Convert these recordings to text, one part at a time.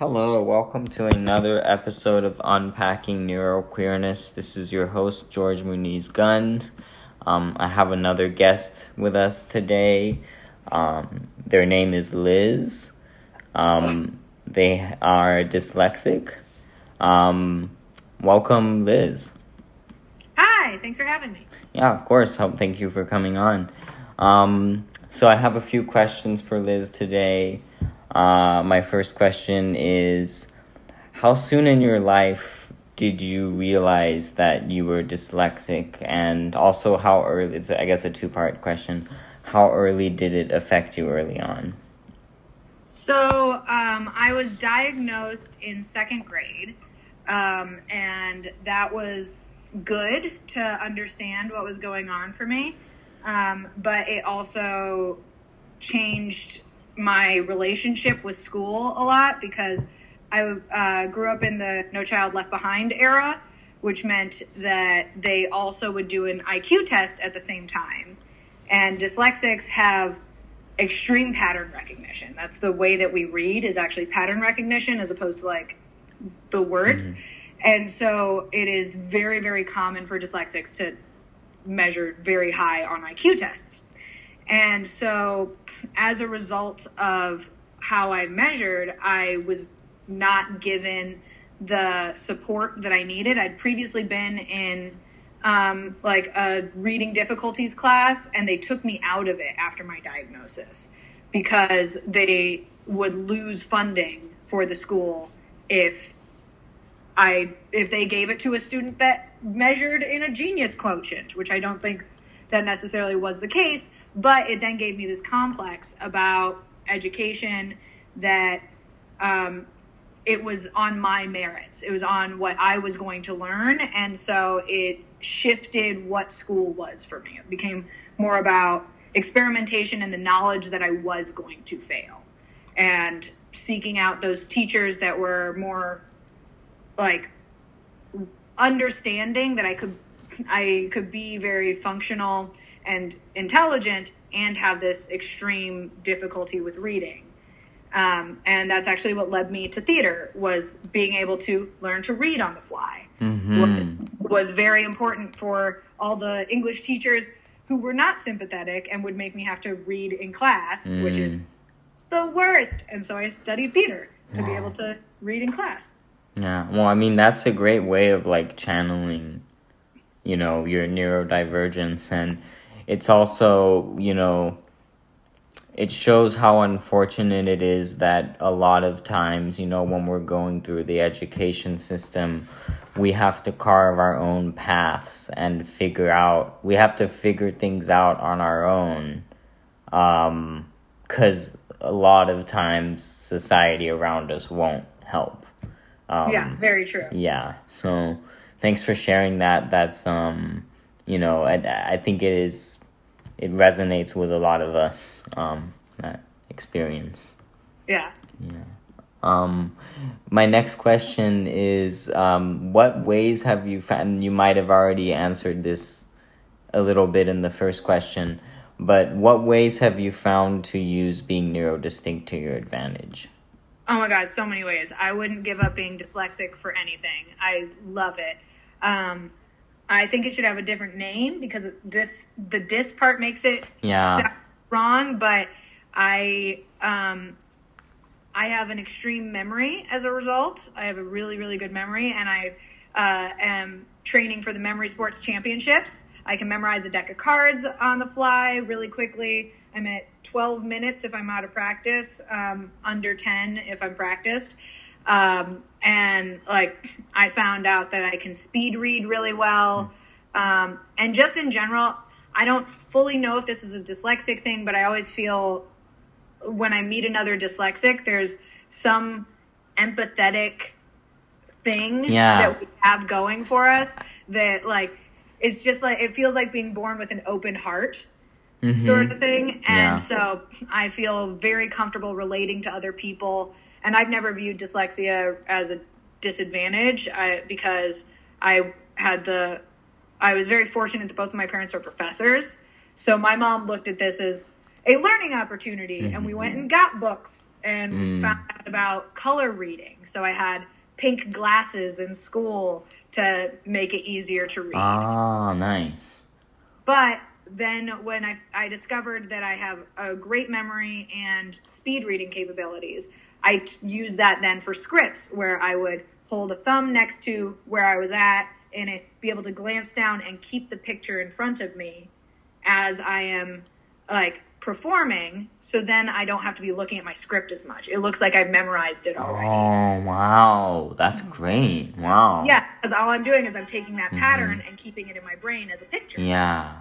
Hello, welcome to another episode of Unpacking Neuroqueerness. This is your host, George Muniz Gunn. Um, I have another guest with us today. Um, their name is Liz. Um, they are dyslexic. Um, welcome, Liz. Hi, thanks for having me. Yeah, of course. Hope thank you for coming on. Um, so I have a few questions for Liz today. Uh, my first question is How soon in your life did you realize that you were dyslexic? And also, how early, it's, I guess, a two part question. How early did it affect you early on? So, um, I was diagnosed in second grade, um, and that was good to understand what was going on for me. Um, but it also changed my relationship with school a lot because I uh, grew up in the No Child Left Behind era, which meant that they also would do an IQ test at the same time. And dyslexics have extreme pattern recognition. That's the way that we read is actually pattern recognition as opposed to like the words. Mm-hmm. And so it is very, very common for dyslexics to measure very high on IQ tests. And so, as a result of how I measured, I was not given the support that I needed. I'd previously been in um, like a reading difficulties class, and they took me out of it after my diagnosis because they would lose funding for the school if I if they gave it to a student that measured in a genius quotient, which I don't think that necessarily was the case, but it then gave me this complex about education that um, it was on my merits. It was on what I was going to learn. And so it shifted what school was for me. It became more about experimentation and the knowledge that I was going to fail and seeking out those teachers that were more like understanding that I could I could be very functional and intelligent and have this extreme difficulty with reading. Um, and that's actually what led me to theater was being able to learn to read on the fly mm-hmm. was, very important for all the english teachers who were not sympathetic and would make me have to read in class mm. which is the worst and so i studied theater to wow. be able to read in class yeah well i mean that's a great way of like channeling you know your neurodivergence and it's also you know it shows how unfortunate it is that a lot of times you know when we're going through the education system we have to carve our own paths and figure out we have to figure things out on our own um cuz a lot of times society around us won't help um, yeah very true yeah so thanks for sharing that. That's um, you know, I I think it is it resonates with a lot of us um that experience. Yeah. Yeah. Um, my next question is, um, what ways have you found? You might have already answered this a little bit in the first question, but what ways have you found to use being neurodistinct to your advantage? Oh my God, so many ways. I wouldn't give up being dyslexic for anything. I love it. Um, I think it should have a different name because this the dis part makes it yeah wrong. But I um, I have an extreme memory as a result. I have a really really good memory, and I uh, am training for the memory sports championships. I can memorize a deck of cards on the fly really quickly. I'm at 12 minutes if I'm out of practice, um, under 10 if I'm practiced. Um, and like I found out that I can speed read really well. Um, and just in general, I don't fully know if this is a dyslexic thing, but I always feel when I meet another dyslexic, there's some empathetic thing yeah. that we have going for us that like it's just like it feels like being born with an open heart mm-hmm. sort of thing and yeah. so i feel very comfortable relating to other people and I've never viewed dyslexia as a disadvantage I, because I had the I was very fortunate that both of my parents are professors. So my mom looked at this as a learning opportunity. Mm-hmm. And we went and got books and mm. found out about color reading. So I had pink glasses in school to make it easier to read. Ah, nice. But then when I, I discovered that I have a great memory and speed reading capabilities, I t- used that then for scripts where I would hold a thumb next to where I was at and it be able to glance down and keep the picture in front of me as I am like performing so then I don't have to be looking at my script as much. It looks like I've memorized it already. Oh, wow. That's great. Wow. Yeah, because all I'm doing is I'm taking that mm-hmm. pattern and keeping it in my brain as a picture. Yeah.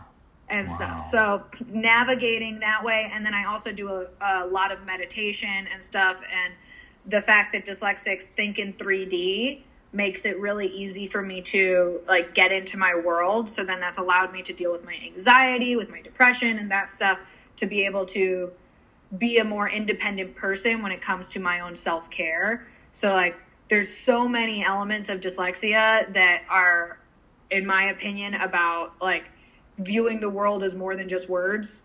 And wow. stuff. So navigating that way. And then I also do a, a lot of meditation and stuff. And the fact that dyslexics think in 3D makes it really easy for me to like get into my world so then that's allowed me to deal with my anxiety with my depression and that stuff to be able to be a more independent person when it comes to my own self care. So, like, there's so many elements of dyslexia that are, in my opinion, about like viewing the world as more than just words.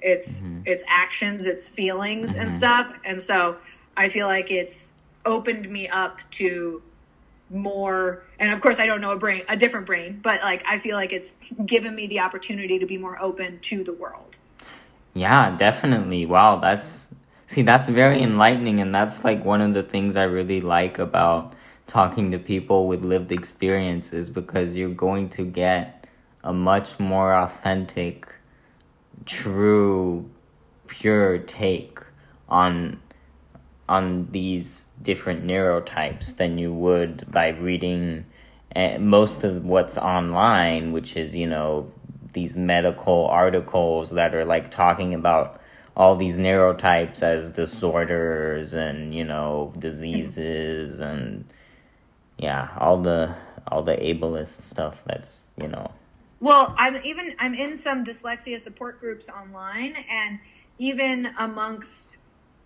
It's mm-hmm. it's actions, it's feelings mm-hmm. and stuff. And so I feel like it's opened me up to more and of course I don't know a brain a different brain, but like I feel like it's given me the opportunity to be more open to the world. Yeah, definitely. Wow, that's see, that's very enlightening, and that's like one of the things I really like about talking to people with lived experiences because you're going to get a much more authentic, true, pure take on on these different neurotypes than you would by reading eh, most of what's online, which is, you know, these medical articles that are like talking about all these neurotypes as disorders and you know diseases and yeah all the all the ableist stuff that's you know well i'm even i'm in some dyslexia support groups online and even amongst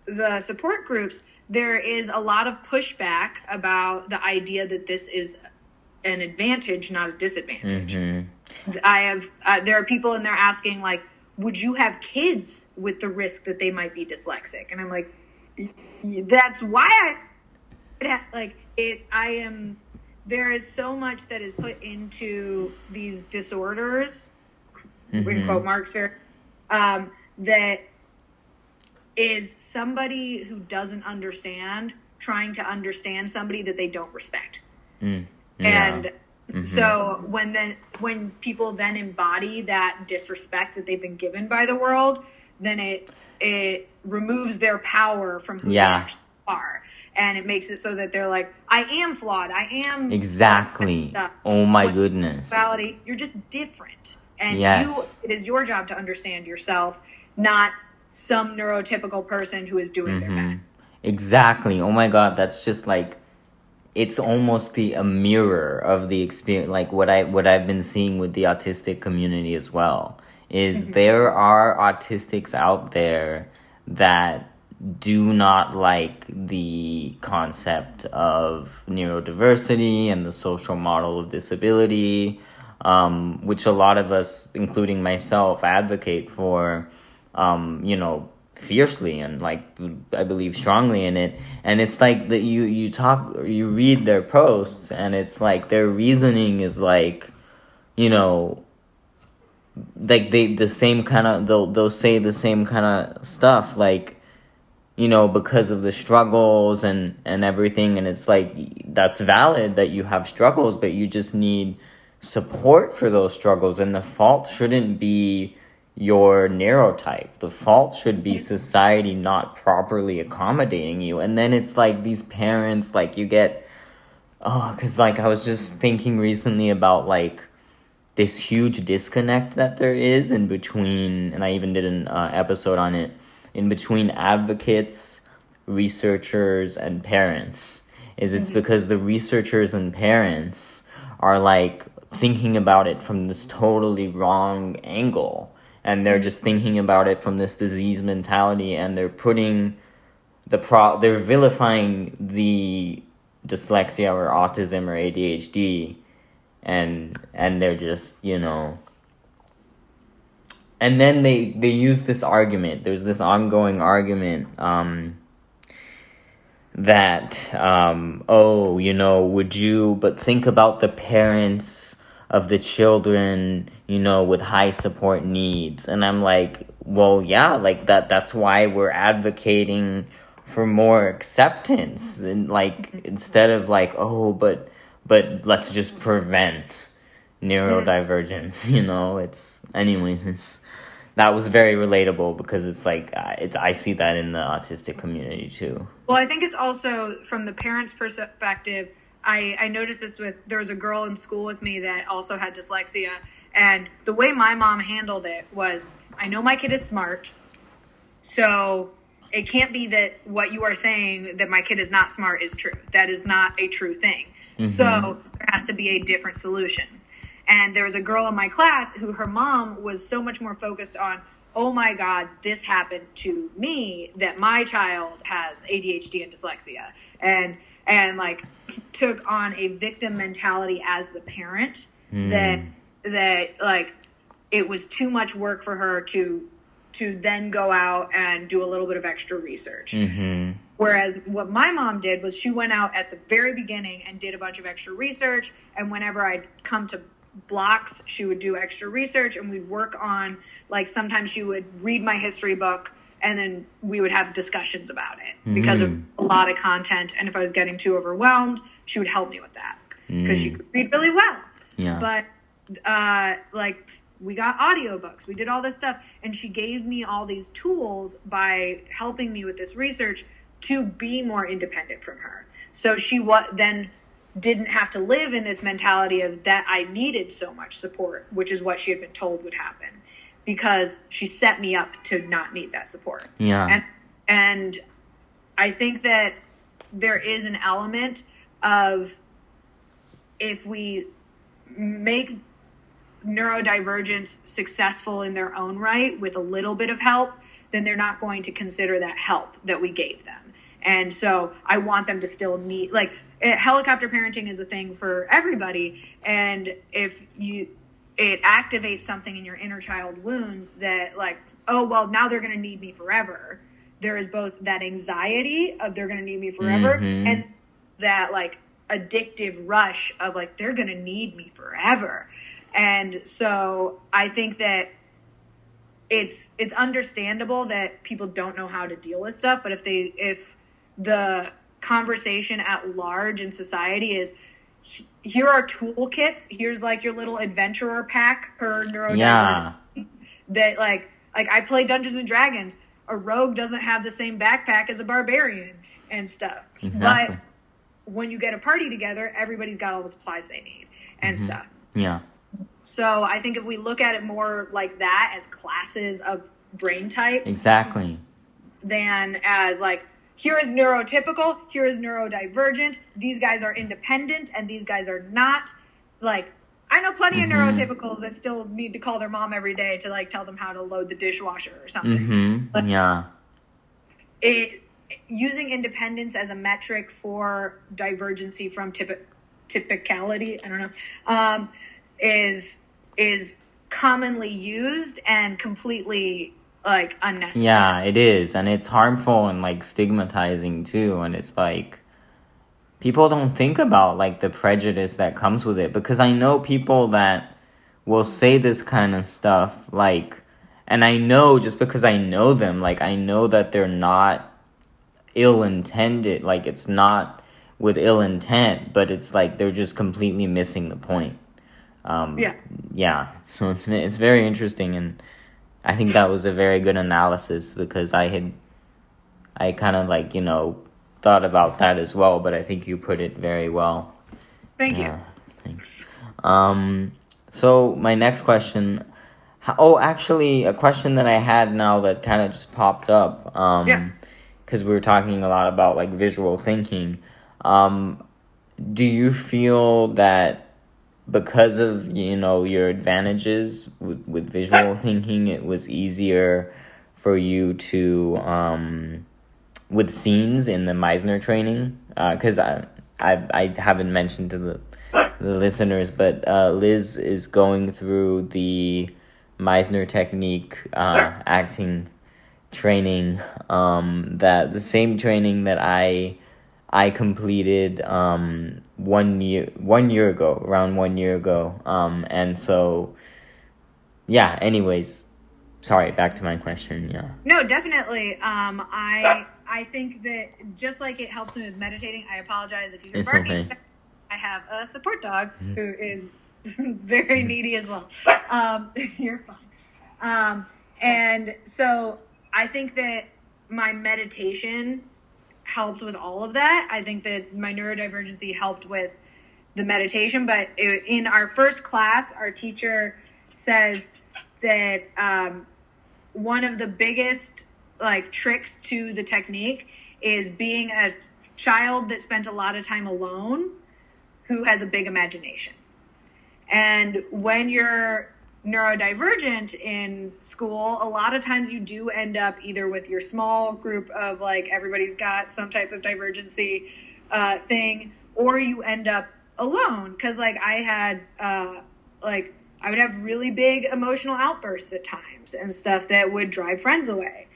the support groups there is a lot of pushback about the idea that this is an advantage not a disadvantage mm-hmm. I have uh, there are people in there asking like, would you have kids with the risk that they might be dyslexic? And I'm like, that's why I like it. I am. There is so much that is put into these disorders, mm-hmm. in quote marks here, um, that is somebody who doesn't understand trying to understand somebody that they don't respect. Mm, yeah. And Mm-hmm. So when then when people then embody that disrespect that they've been given by the world, then it it removes their power from who yeah. they actually are. And it makes it so that they're like, I am flawed. I am exactly. Oh my but goodness! Reality, you're just different, and yes. you. It is your job to understand yourself, not some neurotypical person who is doing mm-hmm. their best. Exactly. Oh my god, that's just like it's almost the a mirror of the experience like what i what i've been seeing with the autistic community as well is mm-hmm. there are autistics out there that do not like the concept of neurodiversity and the social model of disability um, which a lot of us including myself advocate for um, you know fiercely and like I believe strongly in it. And it's like that you you talk you read their posts and it's like their reasoning is like, you know, like they the same kind of they'll they'll say the same kind of stuff like you know because of the struggles and and everything and it's like that's valid that you have struggles but you just need support for those struggles and the fault shouldn't be your neurotype. The fault should be society not properly accommodating you. And then it's like these parents, like you get, oh, because like I was just thinking recently about like this huge disconnect that there is in between, and I even did an uh, episode on it, in between advocates, researchers, and parents. Is it's mm-hmm. because the researchers and parents are like thinking about it from this totally wrong angle and they're just thinking about it from this disease mentality and they're putting the pro they're vilifying the dyslexia or autism or ADHD and and they're just you know and then they they use this argument. There's this ongoing argument um, that um, oh, you know, would you? But think about the parents of the children, you know, with high support needs, and I'm like, well, yeah, like that. That's why we're advocating for more acceptance and like instead of like oh, but but let's just prevent neurodivergence. You know, it's anyways. It's that was very relatable because it's like uh, it's I see that in the autistic community too. Well, I think it's also from the parents' perspective. I I noticed this with there was a girl in school with me that also had dyslexia, and the way my mom handled it was, I know my kid is smart, so it can't be that what you are saying that my kid is not smart is true. That is not a true thing. Mm-hmm. So there has to be a different solution. And there was a girl in my class who her mom was so much more focused on, oh my God, this happened to me that my child has ADHD and dyslexia. And and like took on a victim mentality as the parent mm. that that like it was too much work for her to to then go out and do a little bit of extra research. Mm-hmm. Whereas what my mom did was she went out at the very beginning and did a bunch of extra research. And whenever I'd come to blocks she would do extra research and we'd work on like sometimes she would read my history book and then we would have discussions about it because mm. of a lot of content and if i was getting too overwhelmed she would help me with that because mm. she could read really well yeah. but uh, like we got audiobooks we did all this stuff and she gave me all these tools by helping me with this research to be more independent from her so she what then didn't have to live in this mentality of that I needed so much support, which is what she had been told would happen because she set me up to not need that support. Yeah. And and I think that there is an element of if we make neurodivergence successful in their own right with a little bit of help, then they're not going to consider that help that we gave them. And so I want them to still need like it, helicopter parenting is a thing for everybody and if you it activates something in your inner child wounds that like oh well now they're going to need me forever there is both that anxiety of they're going to need me forever mm-hmm. and that like addictive rush of like they're going to need me forever and so i think that it's it's understandable that people don't know how to deal with stuff but if they if the conversation at large in society is here are toolkits. Here's like your little adventurer pack per neurodivergent. Yeah. That like like I play Dungeons and Dragons. A rogue doesn't have the same backpack as a barbarian and stuff. Exactly. But when you get a party together, everybody's got all the supplies they need and mm-hmm. stuff. Yeah. So I think if we look at it more like that as classes of brain types. Exactly. Than as like here is neurotypical, here is neurodivergent, these guys are independent and these guys are not. Like, I know plenty mm-hmm. of neurotypicals that still need to call their mom every day to like tell them how to load the dishwasher or something. Mm-hmm. yeah. It using independence as a metric for divergency from typ- typicality, I don't know, um, is is commonly used and completely like unnecessary. Yeah, it is, and it's harmful and like stigmatizing too. And it's like people don't think about like the prejudice that comes with it because I know people that will say this kind of stuff like and I know just because I know them like I know that they're not ill intended like it's not with ill intent but it's like they're just completely missing the point um yeah yeah so it's it's very interesting and I think that was a very good analysis because I had, I kind of like, you know, thought about that as well, but I think you put it very well. Thank you. thanks. Um, so my next question, oh, actually, a question that I had now that kind of just popped up. Um, yeah. Because we were talking a lot about like visual thinking. Um, do you feel that because of you know your advantages with, with visual thinking it was easier for you to um, with scenes in the meisner training because uh, I, I i haven't mentioned to the, the listeners but uh, liz is going through the Meisner technique uh, acting training um, that the same training that I I completed um, one year one year ago around one year ago. Um, and so yeah anyways. Sorry back to my question yeah. No definitely. Um, I I think that just like it helps me with meditating I apologize if you hear barking. okay. I have a support dog mm-hmm. who is very needy as well. Um, you're fine. Um, and so I think that my meditation helped with all of that. I think that my neurodivergency helped with the meditation. But in our first class, our teacher says that um, one of the biggest like tricks to the technique is being a child that spent a lot of time alone who has a big imagination. And when you're neurodivergent in school, a lot of times you do end up either with your small group of like everybody's got some type of divergency uh, thing, or you end up alone. Cause like I had, uh, like, I would have really big emotional outbursts at times and stuff that would drive friends away.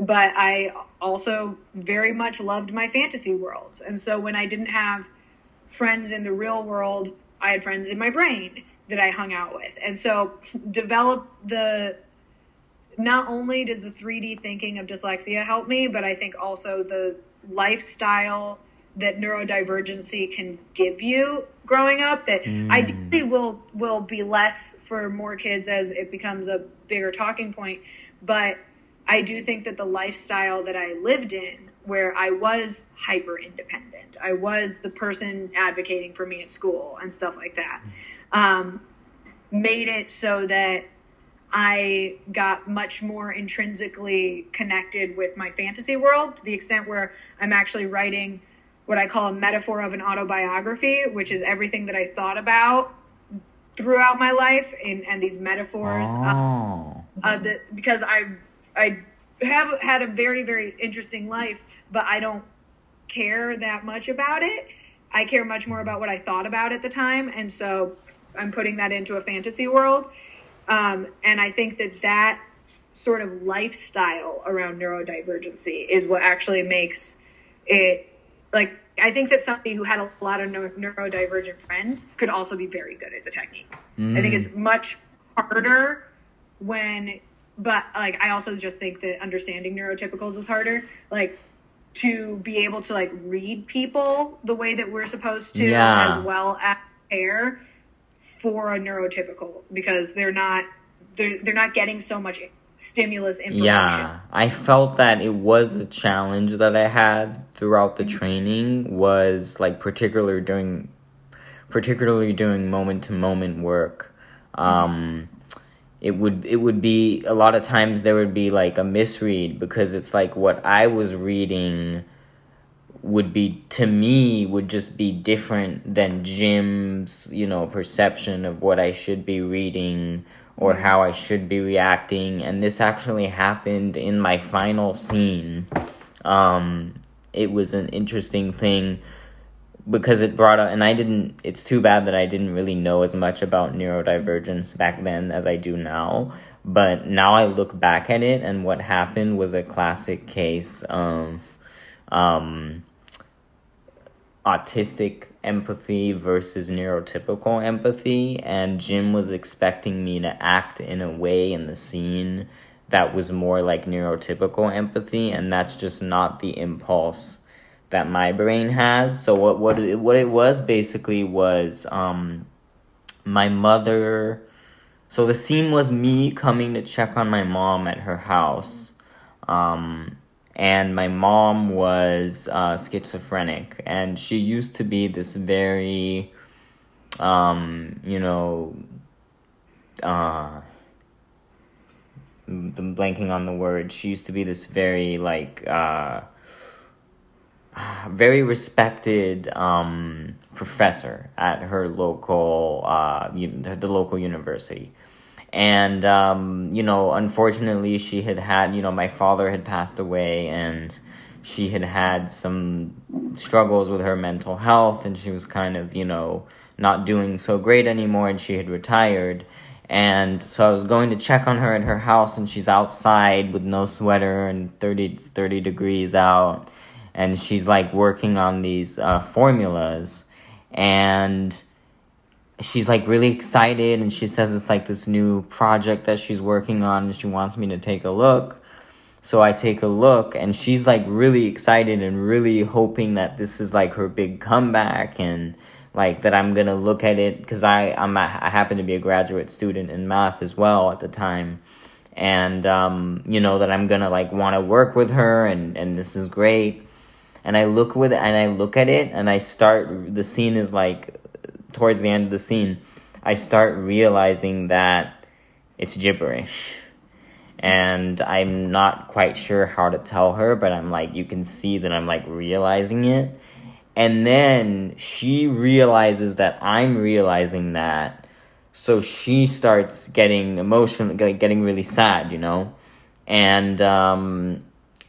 But I also very much loved my fantasy worlds. And so when I didn't have friends in the real world, I had friends in my brain that I hung out with. And so develop the not only does the 3D thinking of dyslexia help me, but I think also the lifestyle that neurodivergency can give you growing up that mm. ideally will will be less for more kids as it becomes a bigger talking point but i do think that the lifestyle that i lived in where i was hyper independent i was the person advocating for me at school and stuff like that um, made it so that I got much more intrinsically connected with my fantasy world to the extent where I'm actually writing what I call a metaphor of an autobiography, which is everything that I thought about throughout my life and, and these metaphors. Oh. Uh, that, because I, I have had a very, very interesting life, but I don't care that much about it. I care much more about what I thought about at the time. And so I'm putting that into a fantasy world. Um, and I think that that sort of lifestyle around neurodivergency is what actually makes it like I think that somebody who had a lot of neurodivergent friends could also be very good at the technique. Mm. I think it's much harder when, but like I also just think that understanding neurotypicals is harder. Like to be able to like read people the way that we're supposed to, yeah. as well as care for a neurotypical because they're not they're they're not getting so much stimulus information. Yeah, I felt that it was a challenge that I had throughout the mm-hmm. training was like particularly during particularly doing moment to moment work. Um it would it would be a lot of times there would be like a misread because it's like what I was reading would be to me would just be different than Jim's, you know, perception of what I should be reading or how I should be reacting. And this actually happened in my final scene. Um, it was an interesting thing because it brought up, and I didn't, it's too bad that I didn't really know as much about neurodivergence back then as I do now. But now I look back at it, and what happened was a classic case. Um, um, autistic empathy versus neurotypical empathy and Jim was expecting me to act in a way in the scene that was more like neurotypical empathy and that's just not the impulse that my brain has. So what what it, what it was basically was um my mother so the scene was me coming to check on my mom at her house um and my mom was uh, schizophrenic and she used to be this very um, you know uh, I'm blanking on the word. She used to be this very like uh, very respected um, professor at her local uh, the local university and um, you know unfortunately she had had you know my father had passed away and she had had some struggles with her mental health and she was kind of you know not doing so great anymore and she had retired And so I was going to check on her at her house, and she's outside with no sweater and 30, 30 degrees out. And she's like working on these uh, formulas. And she's like really excited, and she says it's like this new project that she's working on, and she wants me to take a look. So I take a look, and she's like really excited and really hoping that this is like her big comeback and like that I'm gonna look at it because I I'm a, I happen to be a graduate student in math as well at the time, and um, you know that I'm gonna like want to work with her and and this is great, and I look with and I look at it and I start the scene is like towards the end of the scene, I start realizing that it's gibberish. And I'm not quite sure how to tell her, but I'm like, you can see that I'm like realizing it and then she realizes that I'm realizing that. So she starts getting emotional, getting really sad, you know? And um,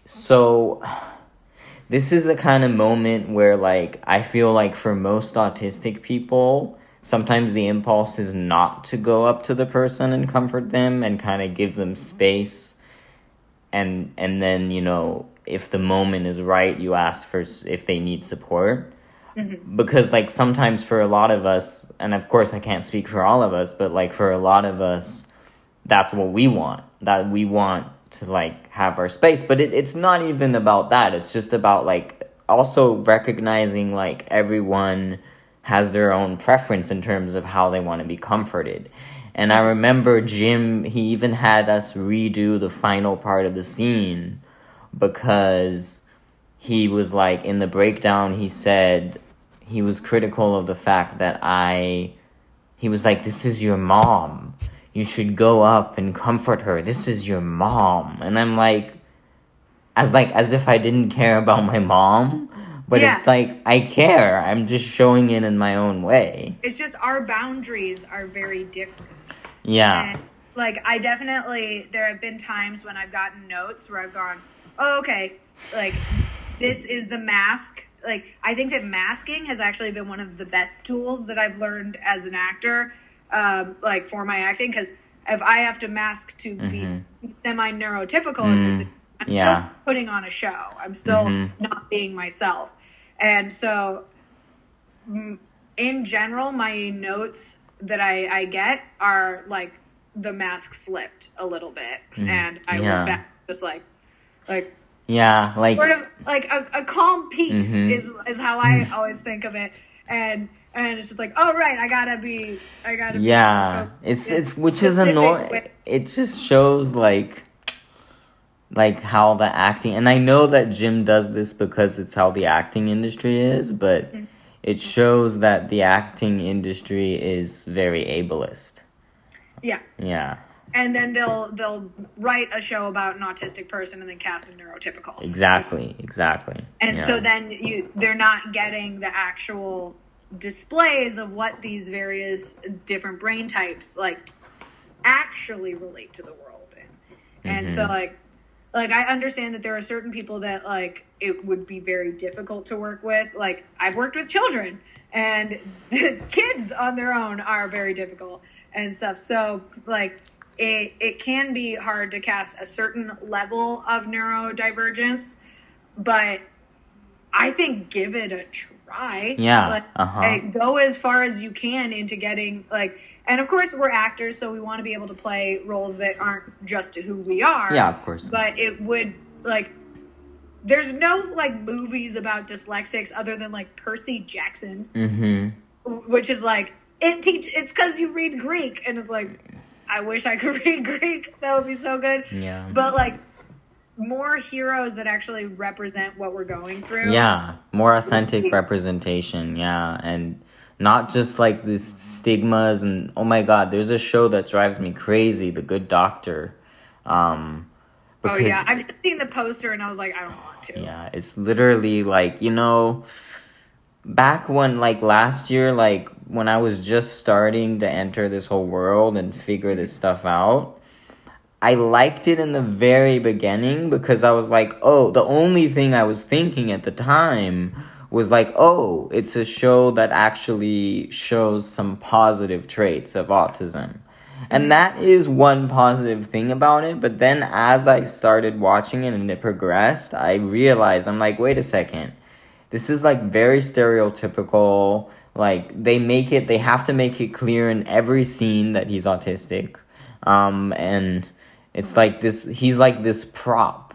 so this is the kind of moment where, like, I feel like for most autistic people, sometimes the impulse is not to go up to the person and comfort them and kind of give them space and and then you know if the moment is right, you ask for if they need support. Mm-hmm. Because like sometimes for a lot of us, and of course I can't speak for all of us, but like for a lot of us, that's what we want. That we want to like have our space. But it, it's not even about that. It's just about like also recognizing like everyone has their own preference in terms of how they want to be comforted. And I remember Jim, he even had us redo the final part of the scene because he was like in the breakdown he said he was critical of the fact that I he was like this is your mom you should go up and comfort her. This is your mom. And I'm like as like as if I didn't care about my mom. But yeah. it's like I care. I'm just showing it in my own way. It's just our boundaries are very different. Yeah. And, like I definitely there have been times when I've gotten notes where I've gone oh, okay, like this is the mask. Like I think that masking has actually been one of the best tools that I've learned as an actor, um, like for my acting. Because if I have to mask to mm-hmm. be semi neurotypical mm, in this, I'm yeah. still putting on a show. I'm still mm-hmm. not being myself, and so in general, my notes that I, I get are like the mask slipped a little bit, mm, and I yeah. was back just like like yeah, like sort of like a, a calm peace mm-hmm. is is how I always think of it, and and it's just like, oh right, I gotta be, I gotta. Yeah, be it's it's which is annoying. It just shows like like how the acting, and I know that Jim does this because it's how the acting industry is, but mm-hmm. it shows that the acting industry is very ableist. Yeah. Yeah and then they'll they'll write a show about an autistic person and then cast a neurotypical. Exactly, exactly. And yeah. so then you they're not getting the actual displays of what these various different brain types like actually relate to the world in. And mm-hmm. so like like I understand that there are certain people that like it would be very difficult to work with. Like I've worked with children and kids on their own are very difficult and stuff. So like it, it can be hard to cast a certain level of neurodivergence, but I think give it a try. Yeah. Like, uh-huh. go as far as you can into getting like, and of course we're actors, so we want to be able to play roles that aren't just who we are. Yeah, of course. But it would like, there's no like movies about dyslexics other than like Percy Jackson, mm-hmm. which is like it teach. It's because you read Greek, and it's like I wish I could read Greek. That would be so good. Yeah. But like more heroes that actually represent what we're going through. Yeah, more authentic representation. Yeah, and not just like these stigmas and oh my god, there's a show that drives me crazy, The Good Doctor. Um, oh yeah, I've seen the poster and I was like, I don't want to. Yeah, it's literally like you know, back when like last year, like when I was just starting to enter this whole world and figure this stuff out, I liked it in the very beginning because I was like, oh, the only thing I was thinking at the time was like, oh, it's a show that actually shows some positive traits of autism. And that is one positive thing about it. But then as I started watching it and it progressed, I realized I'm like, wait a second. This is like very stereotypical. Like they make it, they have to make it clear in every scene that he's autistic. Um, and it's like this, he's like this prop.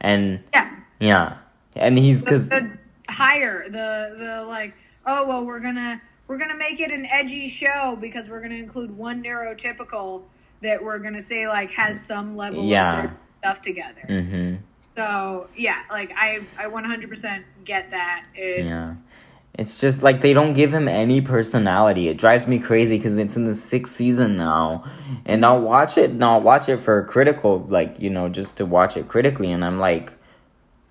And Yeah. yeah. And he's The, because the higher the the like oh well we're gonna we're gonna make it an edgy show because we're gonna include one neurotypical that we're gonna say like has some level Yeah. of stuff together. hmm So yeah, like I I 100% get that. It, Yeah. It's just like they don't give him any personality. It drives me crazy because it's in the sixth season now, and I'll watch it. And I'll watch it for critical, like you know, just to watch it critically. And I'm like,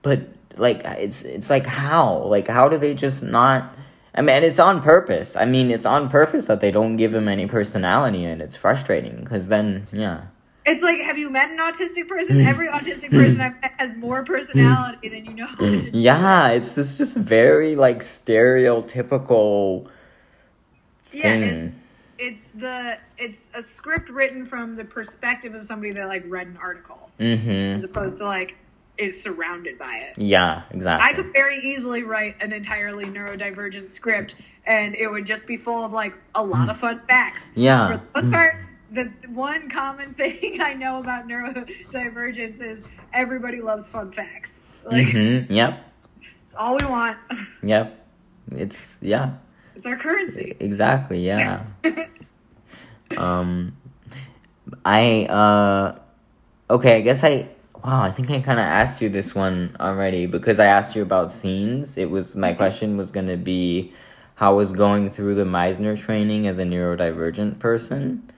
but like it's it's like how like how do they just not? I mean, it's on purpose. I mean, it's on purpose that they don't give him any personality, and it's frustrating because then yeah. It's like, have you met an autistic person? Mm. Every autistic person I've met has more mm. personality than you know. Mm. do. Yeah, it's this just very like stereotypical Yeah, thing. it's it's the it's a script written from the perspective of somebody that like read an article mm-hmm. as opposed to like is surrounded by it. Yeah, exactly. I could very easily write an entirely neurodivergent script and it would just be full of like a lot of fun facts. Yeah. For the most part, the one common thing I know about neurodivergence is everybody loves fun facts. Like Mm-hmm. Yep. it's all we want. Yep. It's yeah. It's our currency. Exactly. Yeah. um, I uh, okay. I guess I. Wow, I think I kind of asked you this one already because I asked you about scenes. It was my question was gonna be how was going through the Meisner training as a neurodivergent person,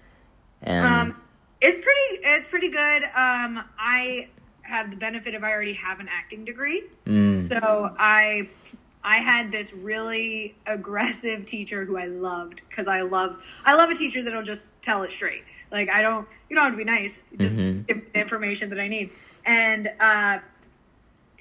and Um, it's pretty. It's pretty good. Um, I have the benefit of I already have an acting degree, mm, so I I had this really aggressive teacher who I loved because I love I love a teacher that'll just tell it straight. Like I don't you don't have to be nice, just Mhm. give me the information that I need. And uh,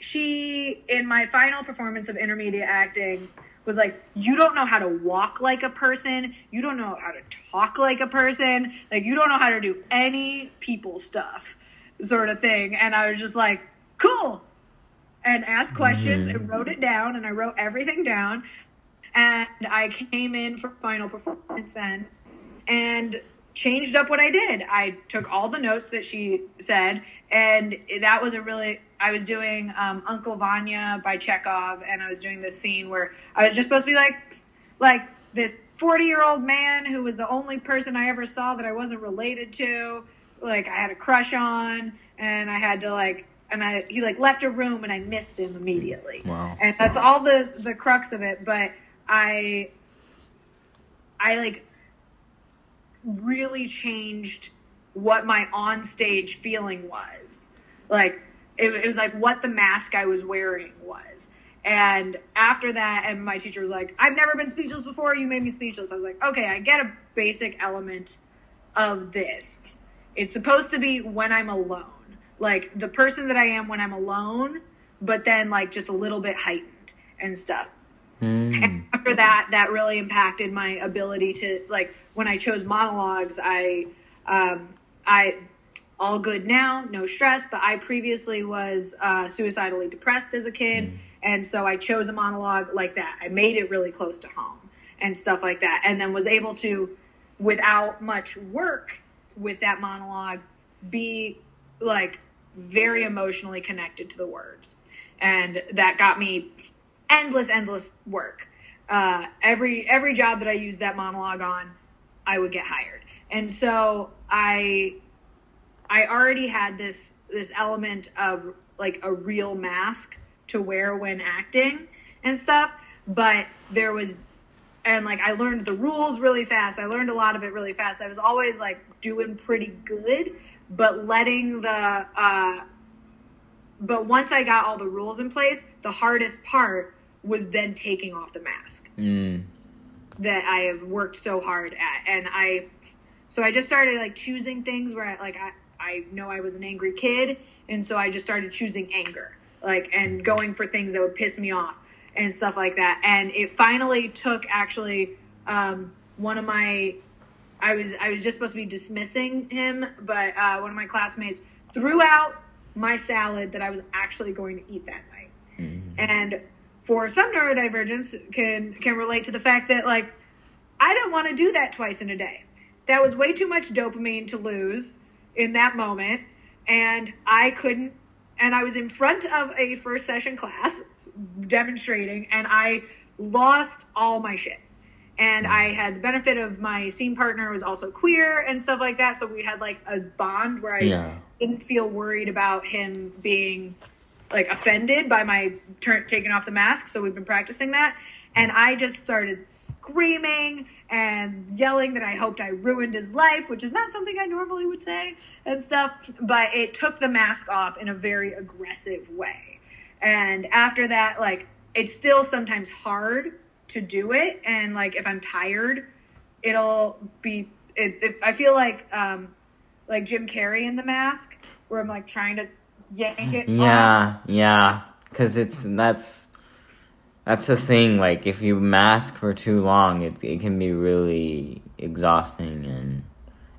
she in my final performance of intermediate acting was like, you don't know how to walk like a person. You don't know how to talk like a person. Like you don't know how to do any people stuff, sort of thing. And I was just like, cool. And asked questions and wrote it down. And I wrote everything down. And I came in for final performance then and changed up what I did. I took all the notes that she said, and that was a really. I was doing um, Uncle Vanya by Chekhov, and I was doing this scene where I was just supposed to be like, like this forty-year-old man who was the only person I ever saw that I wasn't related to. Like I had a crush on, and I had to like, and I he like left a room, and I missed him immediately wow. and that's all the the crux of it but i i like really changed what my on stage feeling was like it, it was like what the mask i was wearing was. And after that and my teacher was like i've never been speechless before. You made me speechless. I was like okay i get a basic element of this. It's supposed to be when i'm alone. Like the person that i am when i'm alone but then like just a little bit heightened and stuff. Mm, after that that really impacted my ability to like when i chose monologues i um i all good now no stress but i previously was uh, suicidally depressed as a kid and so i chose a monologue like that. I made it really close to home and stuff like that and then was able to without much work with that monologue be like very emotionally connected to the words. And that got me endless endless work. Uh, every every job that i used that monologue on i would get hired. And so i i already had this this element of like a real mask to wear when acting and stuff but there was and like i learned the rules really fast. I learned a lot of it really fast. I was always like doing pretty good but letting the uh but once i got all the rules in place the hardest part was then taking off the mask mm, that I have worked so hard at. And I, so I just started like choosing things where I, like, I, I know I was an angry kid. And so I just started choosing anger, like, and going for things that would piss me off and stuff like that. And it finally took actually, um, one of my I was I was just supposed to be dismissing him, but uh, one of my classmates threw out my salad that I was actually going to eat that night. Mm-hmm. And for some neurodivergence can can relate to the fact that like I don't want to do that twice in a day. That was way too much dopamine to lose in that moment and I couldn't and I was in front of a first session class demonstrating and I lost all my shit and I mm. had the benefit of my scene partner was also queer and stuff like that. So we had like a bond where I yeah. didn't feel worried about him being like offended by my turn taking off the mask. So we've been practicing that, and I just started screaming and yelling that I hoped I ruined his life, which is not something I normally would say and stuff. But it took the mask off in a very aggressive way, and after that, like it's still sometimes hard to do it and like if i'm tired it'll be it, if i feel like um like jim carrey in the mask where i'm like trying to yank it yeah off. yeah because it's that's that's the thing like if you mask for too long it, it can be really exhausting and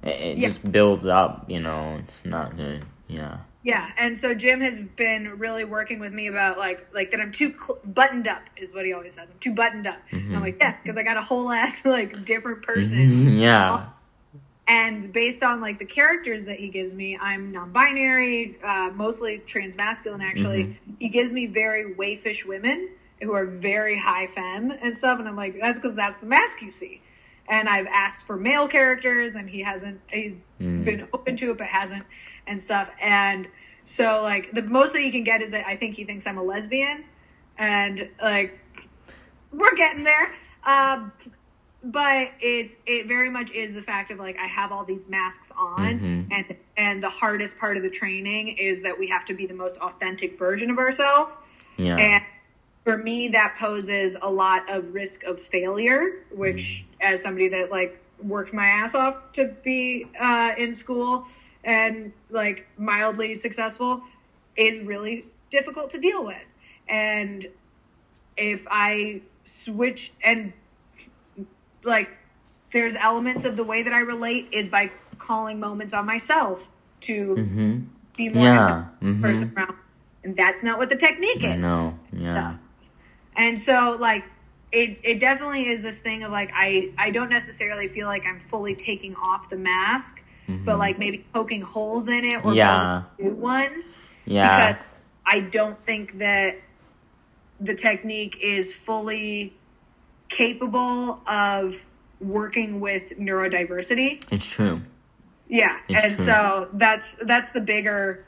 it, it yeah. just builds up you know it's not good yeah yeah, and so Jim has been really working with me about like like that I'm too cl- buttoned up is what he always says. I'm too buttoned up. Mm-hmm. I'm like yeah, because I got a whole ass like different person. Mm-hmm. Yeah. And based on like the characters that he gives me, I'm non-binary, uh, mostly transmasculine. Actually, mm-hmm. he gives me very waifish women who are very high femme and stuff, and I'm like that's because that's the mask you see. And I've asked for male characters, and he hasn't. He's mm. been open to it, but hasn't and stuff. And so like the most that you can get is that I think he thinks I'm a lesbian, and like we're getting there. Um, but it it very much is the fact of like I have all these masks on, mm-hmm. and and the hardest part of the training is that we have to be the most authentic version of ourselves. Yeah. And for me, that poses a lot of risk of failure, which, mm. as somebody that like worked my ass off to be uh, in school, and like mildly successful is really difficult to deal with. And if I switch and like there's elements of the way that I relate is by calling moments on myself to mm-hmm. be more yeah. mm-hmm. person around. And that's not what the technique is. No. Yeah. And so like it it definitely is this thing of like I I don't necessarily feel like I'm fully taking off the mask mm-hmm. but like maybe poking holes in it or yeah. building a new one. Yeah. Because I don't think that the technique is fully capable of working with neurodiversity. It's true. Yeah, it's and true. so that's that's the bigger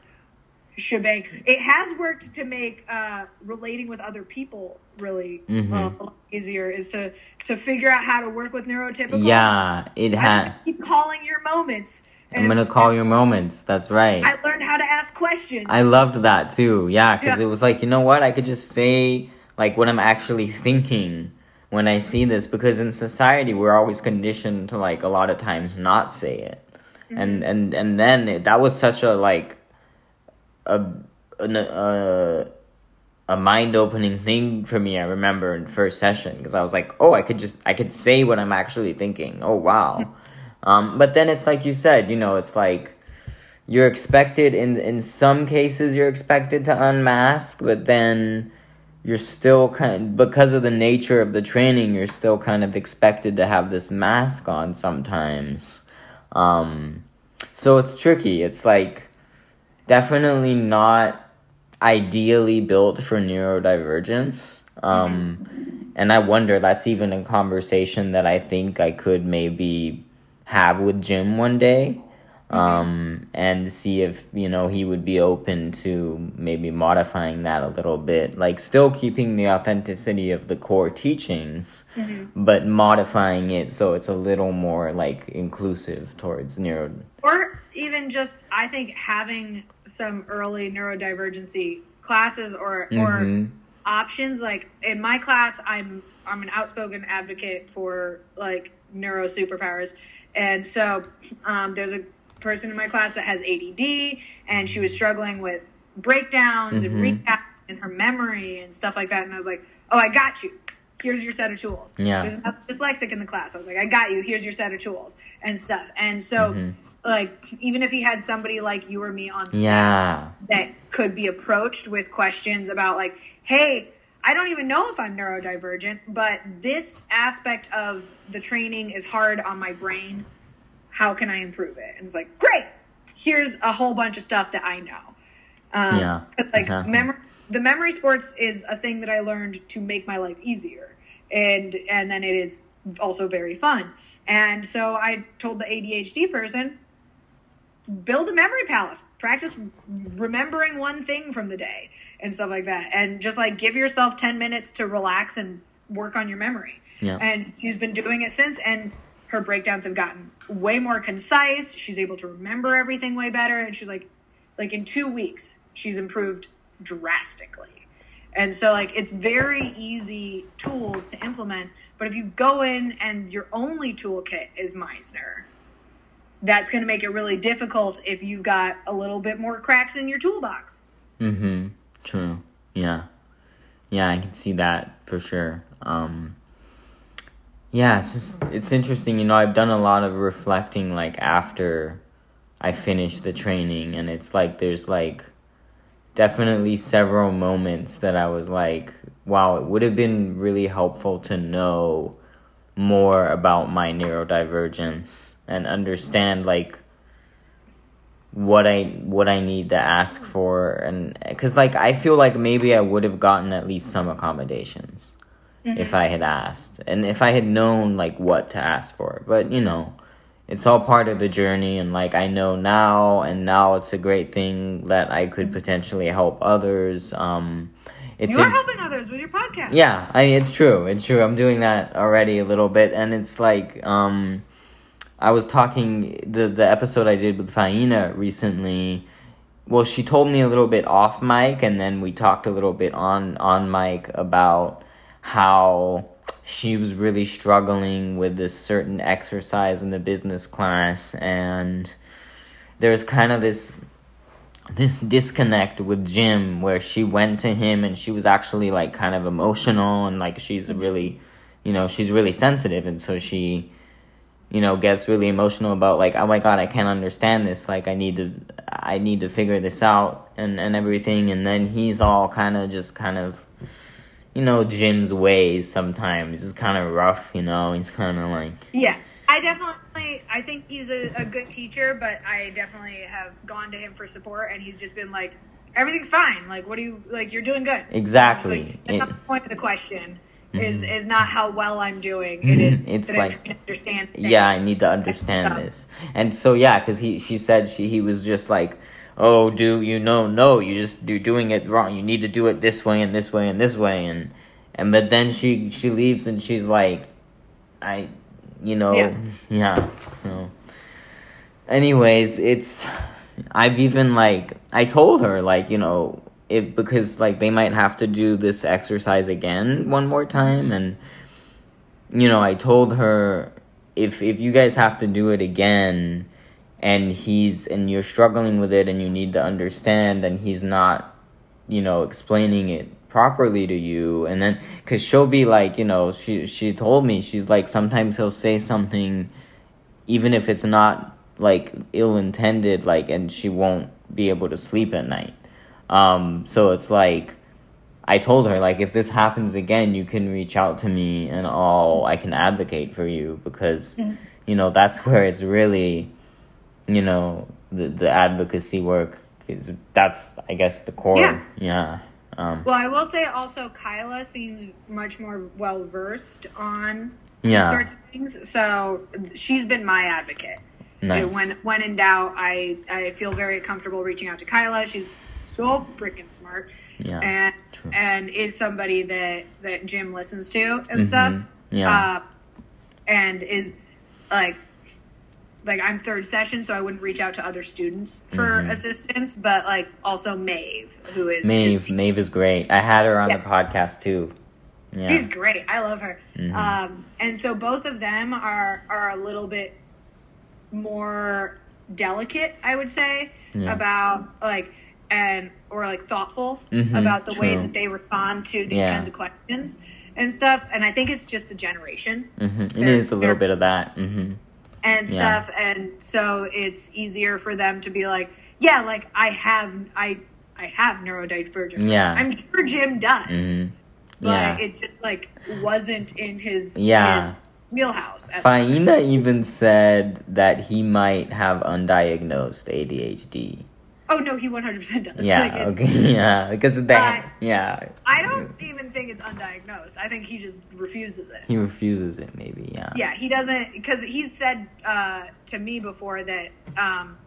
shebang. It has worked to make uh, relating with other people really mm-hmm. uh, easier. Is to to figure out how to work with neurotypical. Yeah, it has. Keep calling your moments I'm gonna call your moments. That's right. I learned how to ask questions. I loved that too. Yeah, because yeah. it was like, you know what? I could just say like what I'm actually thinking when I see this. Because in society, we're always conditioned to like a lot of times not say it, mm-hmm. and and and then it, that was such a like a a, a mind opening thing for me. I remember in first session because I was like, oh, I could just I could say what I'm actually thinking. Oh wow. Um, but then it's like you said, you know, it's like you're expected in in some cases you're expected to unmask, but then you're still kind of, because of the nature of the training, you're still kind of expected to have this mask on sometimes. Um, so it's tricky. It's like definitely not ideally built for neurodivergence. Um, and I wonder that's even a conversation that I think I could maybe have with Jim one day. Um, and see if you know he would be open to maybe modifying that a little bit like still keeping the authenticity of the core teachings mm-hmm. but modifying it so it's a little more like inclusive towards neuro or even just i think having some early neurodivergency classes or mm-hmm. or options like in my class i'm i'm an outspoken advocate for like neuro superpowers and so um, there's a person in my class that has ADD, and she was struggling with breakdowns mm-hmm. and recap and her memory and stuff like that. And I was like, "Oh, I got you. here's your set of tools. Yeah. There's another dyslexic in the class. I was like, I got you. Here's your set of tools and stuff. And so, Mm-hmm. like, even if he had somebody like you or me on staff Yeah. that could be approached with questions about, like, hey, I don't even know if I'm neurodivergent, but this aspect of the training is hard on my brain. How can I improve it? And it's like, great. Here's a whole bunch of stuff that I know. Um, Yeah, but, like exactly. memory, the memory sports is a thing that I learned to make my life easier, and and then it is also very fun. And so I told the ADHD person, build a memory palace, practice remembering one thing from the day and stuff like that, and just like give yourself ten minutes to relax and work on your memory. Yeah. And she's been doing it since, and her breakdowns have gotten way more concise. She's able to remember everything way better, and she's like, like in two weeks, she's improved drastically. And so, like, it's very easy tools to implement. But if you go in and your only toolkit is Meisner, that's going to make it really difficult if you've got a little bit more cracks in your toolbox. Mm-hmm. True. Yeah. Yeah, I can see that for sure. Um Yeah, it's just it's interesting, you know, I've done a lot of reflecting like after I finished the training and it's like there's like definitely several moments that I was like, wow, it would have been really helpful to know more about my neurodivergence and understand like what I what I need to ask for and cuz like I feel like maybe I would have gotten at least some accommodations if I had asked and if I had known like what to ask for but you know it's all part of the journey and like I know now and now it's a great thing that I could potentially help others um it's You a- are helping others with your podcast. yeah, I mean, it's true. It's true. I'm doing that already a little bit and it's like um I was talking the the episode I did with Faina recently. Well, she told me a little bit off mic and then we talked a little bit on on mic about how she was really struggling with this certain exercise in the business class and there's kind of this this disconnect with Jim where she went to him and she was actually like kind of emotional and like she's really you know she's really sensitive and so she you know gets really emotional about like oh my god I can't understand this. Like I need to I need to figure this out and and everything. And then he's all kind of just kind of you know Jim's ways sometimes just kind of rough you know he's kind of like Yeah. I definitely, I think he's a, a good teacher, but I definitely have gone to him for support, and he's just been like, everything's fine. Like, what do you like? You're doing good. exactly It's like, that's not It- the point of the question. Mm-hmm. Is is not how well I'm doing. It mm-hmm. is It's like- I'm trying to understand. yeah i need to understand this and so yeah because he she said she he was just like oh do you know? No you just you're doing it wrong. You need to do it this way and this way and this way and and but then she she leaves and she's like i you know Yeah. yeah so. Anyways it's i've even like i told her like you know it because like they might have to do this exercise again one more time and you know, I told her if if you guys have to do it again and he's and you're struggling with it and you need to understand and he's not, you know, explaining it properly to you and then cuz she'll be like, you know, she she told me she's like sometimes he'll say something even if it's not like ill intended like and she won't be able to sleep at night. Um so it's like I told her like if this happens again, you can reach out to me and all I can advocate for you because you know that's where it's really you know the the advocacy work is that's I guess the core Yeah. yeah um Well, I will say also, Kyla seems much more well versed on yeah sorts of things. So she's been my advocate. nice when when in doubt, I I feel very comfortable reaching out to Kyla. She's so freaking smart, yeah and true. and is somebody that that Jim listens to and stuff. Mhm. yeah Uh, and is like like I'm third session, so I wouldn't reach out to other students for Mhm. assistance, but like also Maeve, who is Maeve Maeve is great I had her on Yeah. the podcast too yeah She's great. I love her. Mhm. Um, and so both of them are are a little bit more delicate, I would say, Yeah. about like and or like thoughtful Mhm, about the way that they respond to these Yeah. kinds of questions. and stuff. And I think it's just the generation hmm It a little bit of that. And Yeah. stuff, and so it's easier for them to be like, yeah, like I have, I, I have neurodivergent. Yeah. I'm sure Jim does, hmm but Yeah. it just like wasn't in his Yeah. his wheelhouse. Faina even said that he might have undiagnosed ADHD. Oh no, he 100 percent does. Yeah, Like, okay, yeah, because of that, Uh, yeah, I don't even think it's undiagnosed. I think he just refuses it. he refuses it. Maybe, yeah, Yeah, he doesn't because he said uh, to me before that, um,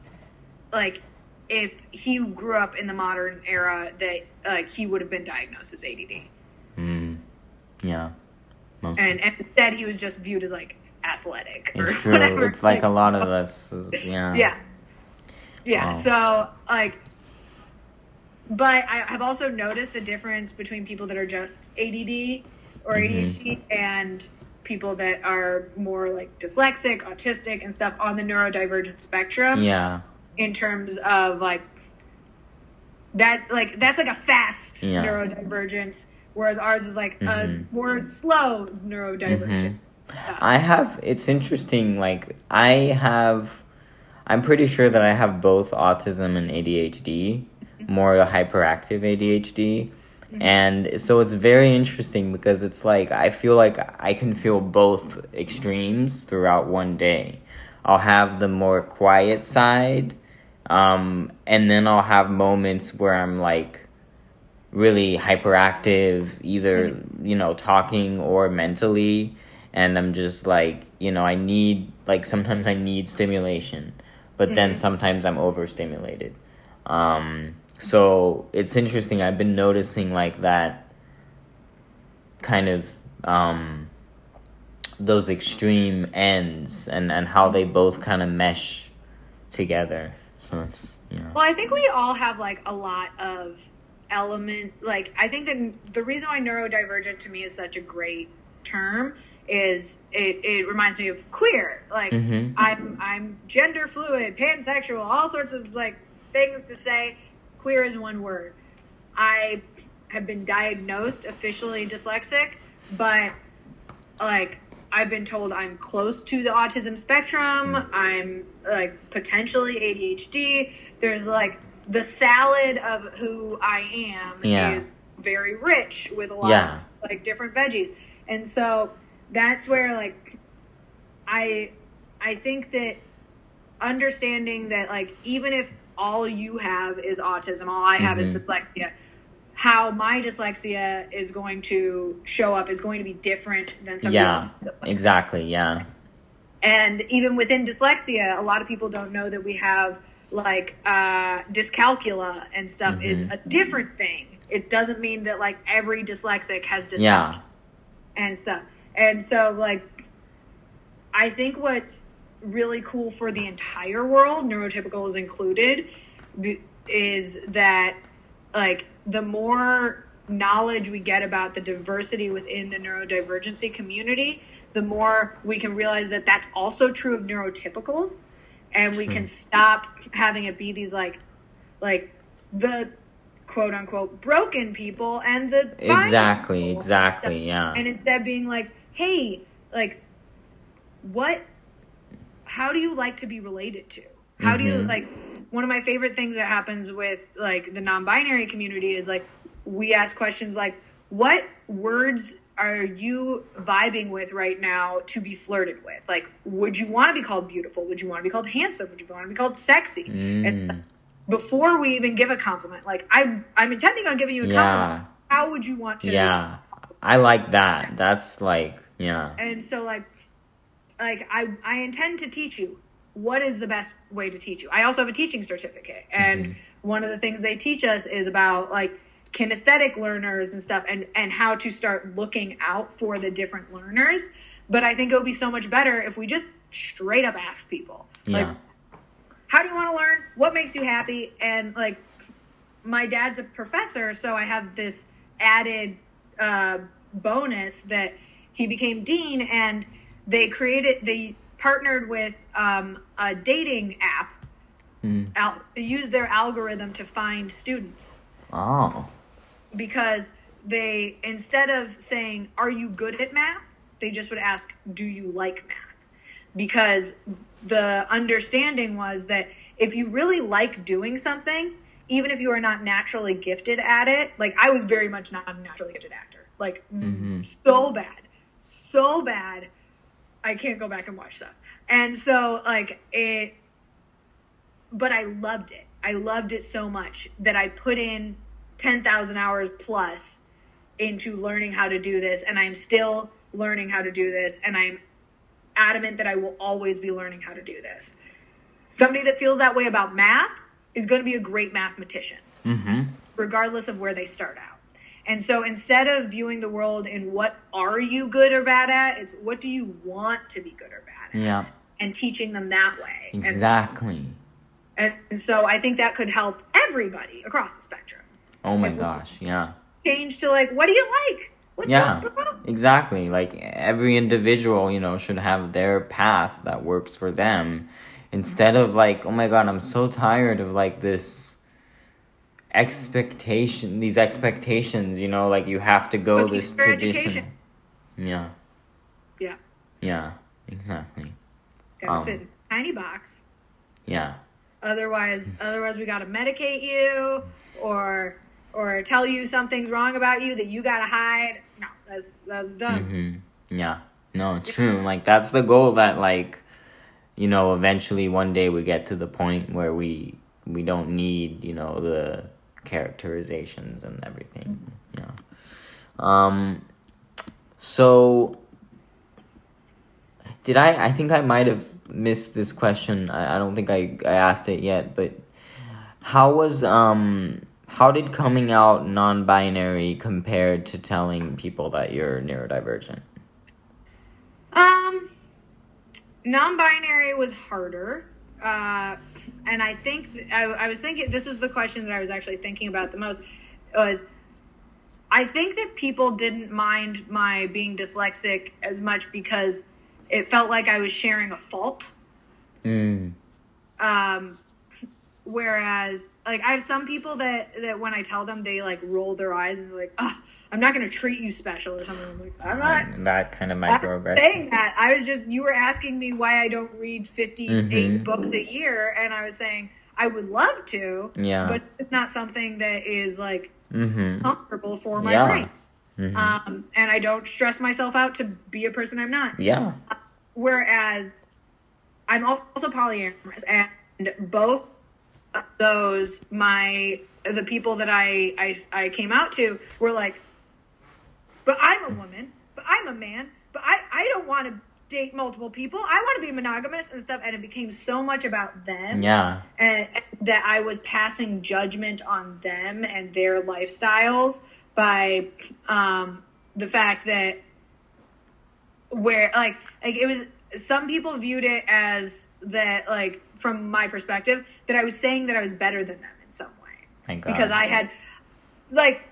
like, if he grew up in the modern era, that like he would have been diagnosed as ADD, mm. yeah. Most and and instead he was just viewed as like athletic or it's true. whatever. It's like a lot of us, yeah, yeah, yeah. Wow. So like, but I have also noticed a difference between people that are just ADD or. ADHD and people that are more like dyslexic, autistic, and stuff on the neurodivergent spectrum. yeah, in terms of like that like that's like a fast Yeah. neurodivergence whereas ours is like Mhm. a more slow neurodivergent stuff. I have. It's interesting. Like I have. I'm pretty sure that I have both autism and ADHD, more mm-hmm. hyperactive ADHD. Mm-hmm. And so it's very interesting because it's like I feel like I can feel both extremes throughout one day. I'll have the more quiet side, um, and then I'll have moments where I'm like really hyperactive, either mm-hmm. you know talking or mentally, and I'm just like you know I need like sometimes I need stimulation, but then Mhm. sometimes I'm overstimulated. Um, so it's interesting. I've been noticing like that kind of um, those extreme ends and and how they both kind of mesh together. So it's you know. well i think we all have like a lot of element like i think that the reason why neurodivergent to me is such a great term is it, it reminds me of queer like Mhm. i'm i'm gender fluid pansexual all sorts of like things to say queer is one word i have been diagnosed officially dyslexic but like i've been told i'm close to the autism spectrum i'm like potentially adhd there's like the salad of who i am Yeah. is very rich with a lot Yeah. of like different veggies and so that's where like i i think that understanding that like even if all you have is autism all i have is Mhm. dyslexia how my dyslexia is going to show up is going to be different than somebody Yeah, else's dyslexia. exactly. Yeah. And even within dyslexia, a lot of people don't know that we have like uh, dyscalculia and stuff is Mhm. a different thing. It doesn't mean that like every dyslexic has dyscalculia Yeah. and stuff. And so, like, I think what's really cool for the entire world, neurotypicals included, is that like the more knowledge we get about the diversity within the neurodivergency community, the more we can realize that that's also true of neurotypicals, and we can hmm. stop having it be these like, like the quote unquote broken people and the Exactly. Exactly. Yeah. and instead being like hey like what how do you like to be related to how do you Mhm. like one of my favorite things that happens with like the non-binary community is like we ask questions like what words are you vibing with right now to be flirted with like would you want to be called beautiful would you want to be called handsome would you want to be called sexy and Mm, before we even give a compliment like i'm i'm intending on giving you a yeah. compliment how would you want to Yeah. I like that. That's like yeah. and so like like i i intend to teach you what is the best way to teach you i also have a teaching certificate and Mhm. one of the things they teach us is about like kinesthetic learners and stuff and and how to start looking out for the different learners but i think it would be so much better if we just straight up ask people like Yeah. how do you want to learn what makes you happy and like my dad's a professor so i have this added uh, bonus that he became dean and they created they partnered with um, a dating app Mm. al- used their algorithm to find students Oh. because they instead of saying are you good at math they just would ask do you like math because the understanding was that if you really like doing something even if you are not naturally gifted at it like i was very much not a naturally gifted actor like Mhm. so bad so bad i can't go back and watch stuff and so like it but i loved it i loved it so much that i put in 10,000 hours plus into learning how to do this and i'm still learning how to do this and i'm adamant that i will always be learning how to do this somebody that feels that way about math is going to be a great mathematician Mm-hmm. regardless of where they start out. And so instead of viewing the world in what are you good or bad at, it's what do you want to be good or bad at, Yeah. and teaching them that way. And so- Exactly. And, so I think that could help everybody across the spectrum. Oh my gosh. Yeah. Change to like, what do you like? What's Yeah. up. Exactly. Like every individual, you know, should have their path that works for them instead of like, oh my god, I'm so tired of like this expectation, these expectations, you know, like you have to go Looking this tradition. education. Yeah. Yeah. Yeah. Exactly. Gotta Um. fit in a tiny box. Yeah. Otherwise, otherwise we gotta medicate you or or tell you something's wrong about you that you gotta hide. No, that's that's done. hmm Yeah. No, true. Like that's the goal that like you know, eventually one day we get to the point where we we don't need, you know, the characterizations and everything. Yeah. Um so did I I think I might have missed this question. I, I don't think I, I asked it yet, but how was um how did coming out non-binary compared to telling people that you're neurodivergent? Um, non-binary was harder, uh, and I think I, I was thinking this was the question that I was actually thinking about the most was. I think that people didn't mind my being dyslexic as much because it felt like I was sharing a fault. Mm. Um, whereas, like, I have some people that that when I tell them, they like roll their eyes and they're like, "Oh, I'm not going to treat you special" or something. I'm like, "I'm not." That kind of microaggression. saying that. I was just you were asking me why I don't read 58 Mhm. books a year, and I was saying I would love to, Yeah. but it's not something that is like mm-hmm. comfortable for my Yeah. brain. hmm Um, and I don't stress myself out to be a person I'm not. yeah. Whereas I'm also polyamorous, and both those my the people that I, I I came out to were like, but I'm a woman, but I'm a man, but I I don't want to date multiple people. I want to be monogamous and stuff, and it became so much about them Yeah. and and that I was passing judgment on them and their lifestyles by um, the fact that where like like it was some people viewed it as that like from my perspective that I was saying that I was better than them in some way. Because I had like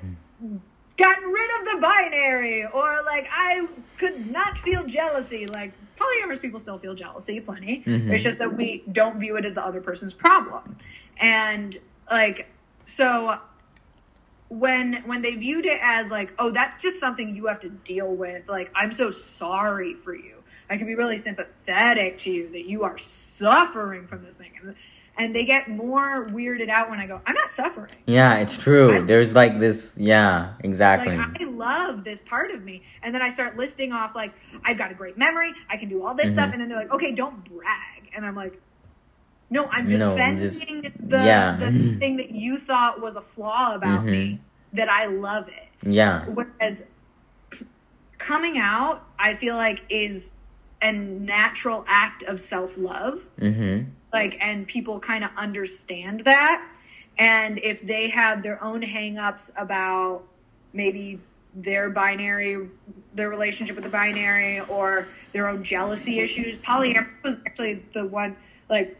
gotten rid of the binary or like I could not feel jealousy. Like polyamorous people still feel jealousy plenty. Mhm. it's just that we don't view it as the other person's problem. And like so when when they viewed it as like oh that's just something you have to deal with. Like i'm so sorry for you i can be really sympathetic to you that you are suffering from this thing and, they get more weirded out when i go i'm not suffering Yeah, it's true. I- There's like this. Yeah, exactly. like I love this part of me, and then I start listing off like I've got a great memory, I can do all this Mhm. stuff, and then they're like, okay, don't brag, and I'm like, no, I'm No, defending just- the yeah. the thing that you thought was a flaw about me, Mhm. that I love it. yeah. Whereas coming out, I feel like is a natural act of self love Mm-hmm. like and people kind of understand that and if they have their own hangups about maybe their binary their relationship with the binary or their own jealousy issues polyamory was actually the one like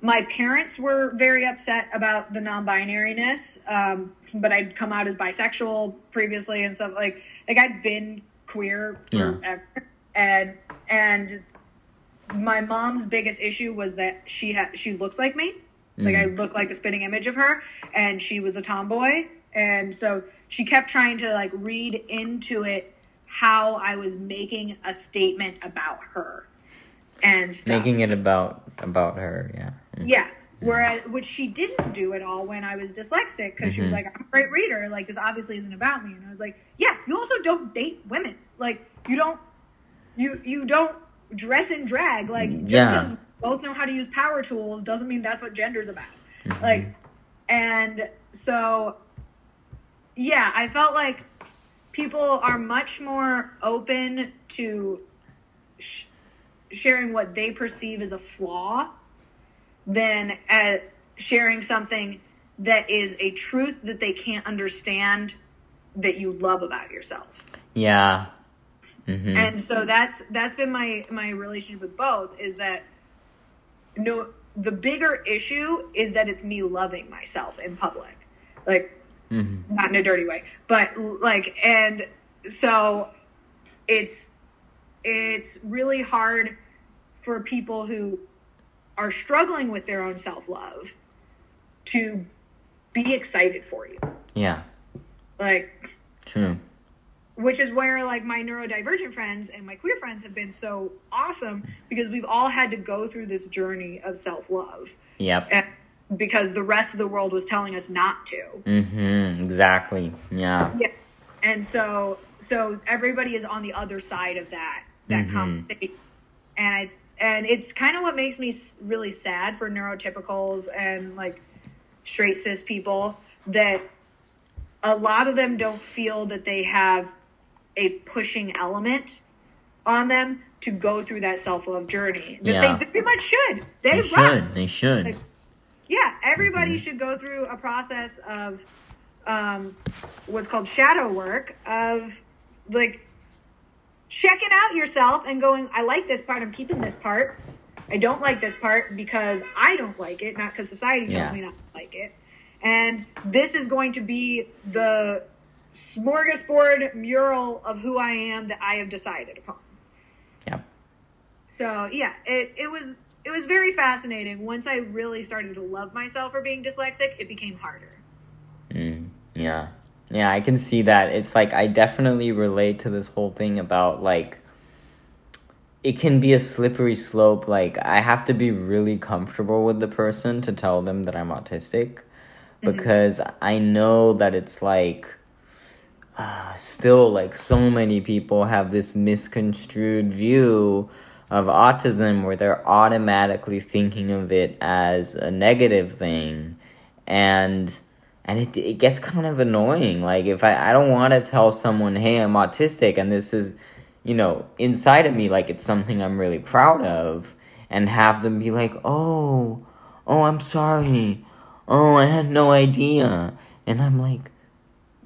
my parents were very upset about the non-binariness um, but i'd come out as bisexual previously and stuff like like i'd been queer Yeah. And and my mom's biggest issue was that she had she looks like me like i look like a spinning image of her and she was a tomboy and so she kept trying to like read into it how I was making a statement about her and stuff. Making it about about her, yeah. Mm. Yeah. Whereas, which she didn't do at all when I was dyslexic because she was Mhm. like, I'm a great reader. Like, this obviously isn't about me. And I was like, yeah, you also don't date women. Like, you don't, you, you don't dress in drag. Like, just Yeah. because both know how to use power tools doesn't mean that's what gender's about. Mhm. Like, and so, yeah, I felt like people are much more open to sh- sharing what they perceive as a flaw than uh, sharing something that is a truth that they can't understand that you love about yourself. yeah. Hmm And so that's that's been my my relationship with both is that no the bigger issue is that it's me loving myself in public. Like hmm not in a dirty way, but like, and so it's it's really hard for people who are struggling with their own self love to be excited for you, Yeah. like, True. Which is where like my neurodivergent friends and my queer friends have been so awesome because we've all had to go through this journey of self love, Yep. and because the rest of the world was telling us not to. Mm-hmm. Exactly. Yeah. Yeah. And so so everybody is on the other side of that that Mhm. conversation. And I and it's kind of what makes me really sad for neurotypicals and like straight cis people that a lot of them don't feel that they have a pushing element on them to go through that self-love journey that Yeah. they very much should. They, They should. They should. Like, yeah, everybody Mhm. should go through a process of um, what's called shadow work of like checking out yourself and going, I like this part, I'm keeping this part. I don't like this part because I don't like it, not because society tells Yeah. me not to like it. And this is going to be the smorgasbord mural of who I am that I have decided upon. Yeah. So yeah, it, it was it was very fascinating. Once I really started to love myself for being dyslexic, it became harder. Mm, yeah. Yeah, I can see that. It's like I definitely relate to this whole thing about like it can be a slippery slope. Like I have to be really comfortable with the person to tell them that I'm autistic because I know that it's like uh, still like so many people have this misconstrued view of autism where they're automatically thinking of it as a negative thing. And and it, it gets kind of annoying. Like if i, I don't want to tell someone hey i'm autistic and this is you know inside of me like it's something i'm really proud of and have them be like oh oh i'm sorry. Oh i had no idea. And i'm like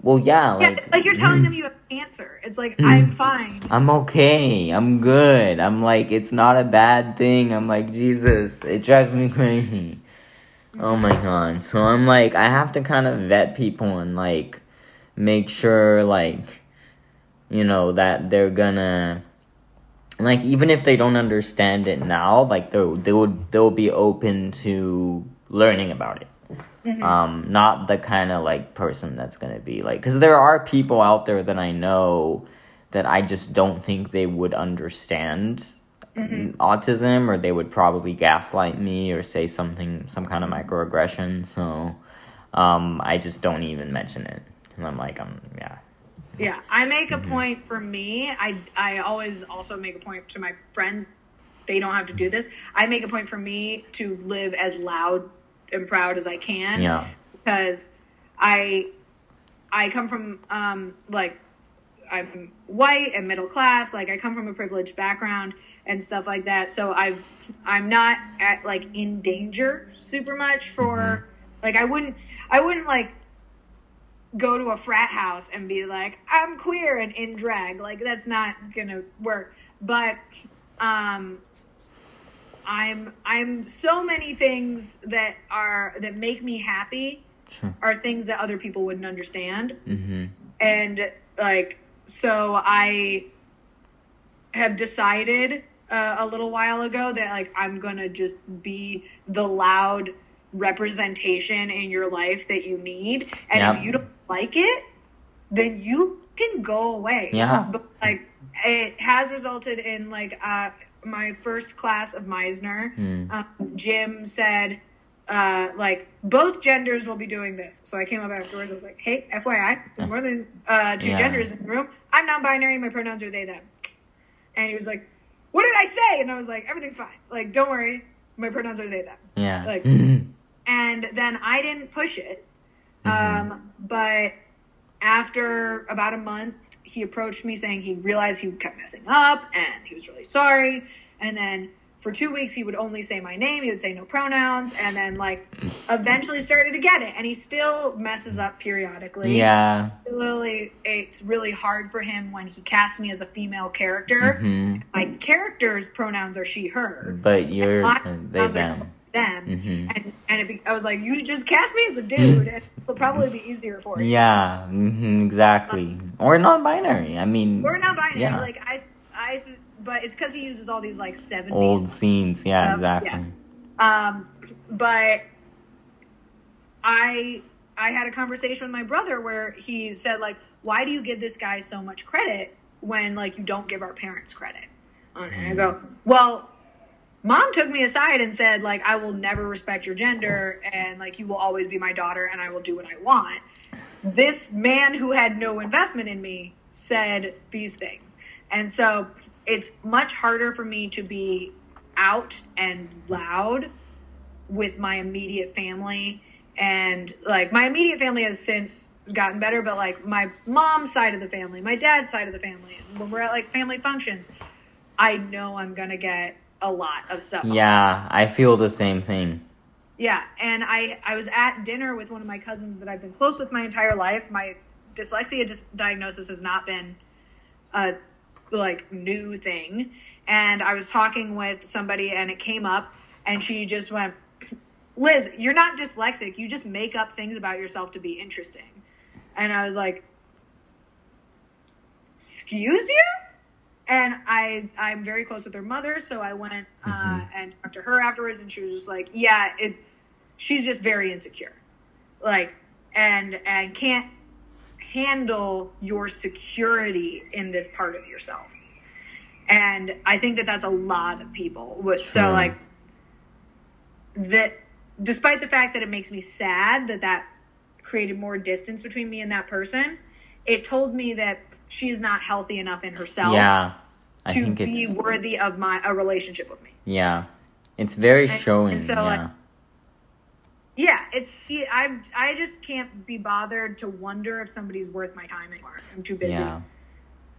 well yeah like yeah, like you're telling them mm. you have cancer. It's like mm. I'm fine. I'm okay. I'm good. I'm like, it's not a bad thing. I'm like, Jesus, it drives me crazy. Oh my god. So I'm like, I have to kind of vet people and like make sure, like, you know, that they're gonna. Like even if they don't understand it now, like they they would they'll be open to learning about it um not the kind of like person that's gonna be like because there are people out there that i know that i just don't think they would understand autism or they would probably gaslight me or say something some kind of microaggression so um i just don't even mention it and i'm like i'm yeah Yeah, I make a point for me. I I always also make a point to my friends. They don't have to do this. I make a point for me to live as loud and proud as I can. yeah. Because I I come from um like I'm white and middle class. Like I come from a privileged background and stuff like that. So I I'm not at like in danger super much for like I wouldn't I wouldn't like go to a frat house and be like I'm queer and in drag. Like that's not gonna work. But um I'm I'm so many things that are that make me happy sure. are things that other people wouldn't understand. Mm-hmm. And like so I have decided uh, a little while ago that like I'm gonna just be the loud representation in your life that you need. And if you don't like it then you can go away. Yeah. But like it has resulted in like uh my first class of Meisner, Mm. um, Jim said uh, like both genders will be doing this. So I came up afterwards. I was like, "Hey, FYI, there's more than uh, two Yeah. genders in the room. I'm non-binary. My pronouns are they them." And he was like, "What did I say?" And I was like, "Everything's fine. Like, don't worry. My pronouns are they them." Yeah. Like-. And then I didn't push it. Mhm. Um, but after about a month, he approached me saying he realized he kept messing up and he was really sorry. And then for two weeks, he would only say my name. He would say no pronouns. And then, like, eventually started to get it. And he still messes up periodically. yeah. Really, it's really hard for him when he casts me as a female character. hmm My character's pronouns are she, her. But you're uh, they them. Them. hmm And, and it be, I was like, you just cast me as a dude, and it'll probably be easier for you. Yeah. hmm exactly. Or non-binary. I mean. We're not binary. Yeah. Like I, I, but it's because he uses all these like Old scenes. Yeah. Um, Exactly. Um, but I, I had a conversation with my brother where he said like, why do you give this guy so much credit when like you don't give our parents credit? And I go, well, mom took me aside and said like I will never respect your gender and like you will always be my daughter and I will do what I want. This man who had no investment in me said these things. And so it's much harder for me to be out and loud with my immediate family and like my immediate family has since gotten better but like my mom's side of the family my dad's side of the family when we're at like family functions i know i'm gonna get a lot of stuff Yeah. I feel the same thing. yeah, and I I was at dinner with one of my cousins that I've been close with my entire life. My dyslexia dis- diagnosis has not been a like new thing, and I was talking with somebody and it came up, and she just went, "Liz, you're not dyslexic. You just make up things about yourself to be interesting," and I was like, "Excuse you." And I, I'm very close with her mother, so I went uh, Mhm. and talked to her afterwards, and she was just like, "Yeah, it." She's just very insecure, like, and and can't handle your security in this part of yourself. And I think that that's a lot of people. Which, so like that, despite the fact that it makes me sad that that created more distance between me and that person, it told me that she's not healthy enough in herself Yeah. I to be worthy of my a relationship with me. yeah. It's very And- showing. and so, yeah. like, Yeah, it's I I just can't be bothered to wonder if somebody's worth my time anymore. I'm too busy. Yeah.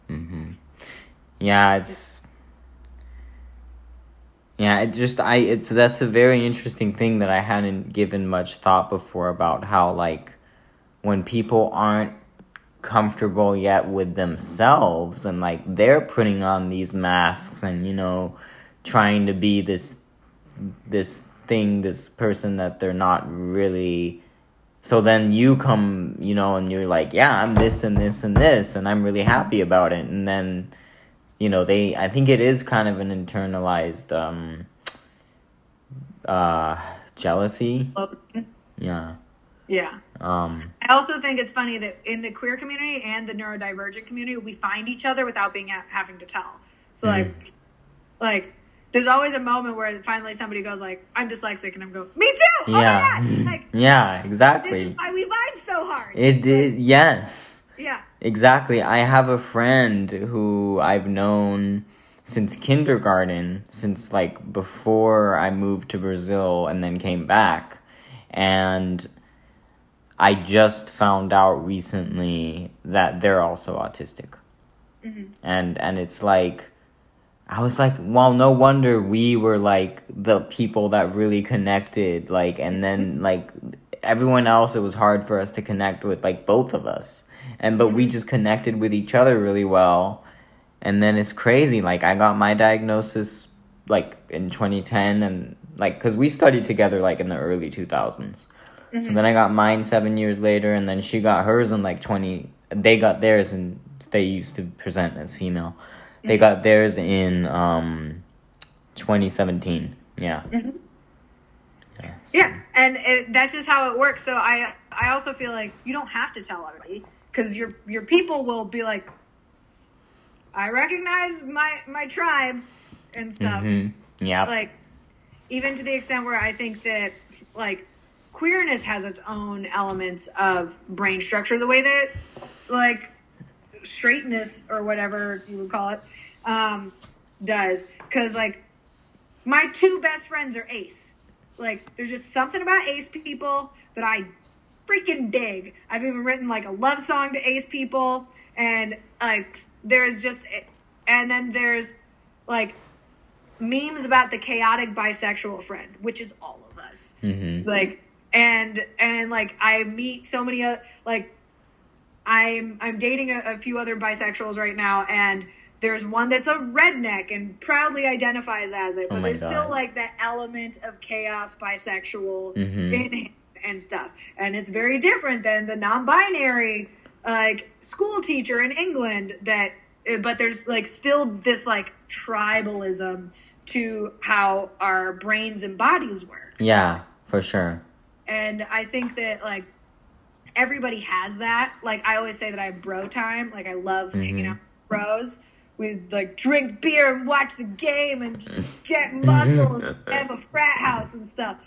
hmm Yeah, it's yeah. It just I it's that's a very interesting thing that I hadn't given much thought before about how like when people aren't comfortable yet with themselves and like they're putting on these masks and you know trying to be this this thing this person that they're not really so then you come, you know, and you're like, yeah, I'm this and this and this, and I'm really happy about it. And then, you know, they, I think it is kind of an internalized, um, uh, jealousy. Yeah. Yeah. Um, I also think it's funny that in the queer community and the neurodivergent community, we find each other without being ha- having to tell. So Mhm. like, like there's always a moment where finally somebody goes like, "I'm dyslexic," and I'm going, "Me too." Oh yeah. god! Like yeah, this exactly. is why we vibe so hard. It did, yes. yeah. Exactly. I have a friend who I've known since kindergarten, since like before I moved to Brazil and then came back. And I just found out recently that they're also autistic. Mhm. And and it's like I was like, well, no wonder we were like the people that really connected. Like, and then like everyone else, it was hard for us to connect with, like both of us. And but we just connected with each other really well. And then it's crazy. Like, I got my diagnosis like in 2010, and like, cause we studied together like in the early 2000s. So then I got mine seven years later, and then she got hers in like 20. They got theirs, and they used to present as female. They got theirs in um, 2017. Yeah. Yeah. Yeah, and it, that's just how it works. So I I also feel like you don't have to tell everybody because your your people will be like, I recognize my my tribe and stuff. Mm-hmm. Yeah. Like even to the extent where I think that like queerness has its own elements of brain structure, the way that like straightness or whatever you would call it um, does. Because like my two best friends are ace. Like there's just something about ace people that I freaking dig. I've even written like a love song to ace people, and like there's just, and then there's like memes about the chaotic bisexual friend, which is all of us. Mm-hmm. Like and and like I meet so many uh, like I'm I'm dating a, a few other bisexuals right now, and there's one that's a redneck and proudly identifies as it, but Oh there's still like that element of chaos bisexual Mhm. in him and stuff, and it's very different than the non-binary like school teacher in England that. uh, But there's like still this like tribalism to how our brains and bodies work Yeah, for sure. And I think that like everybody has that. Like I always say that I have bro time. Like I love hanging Mhm. out with bros. We like drink beer and watch the game and just get muscles and have a frat house and stuff.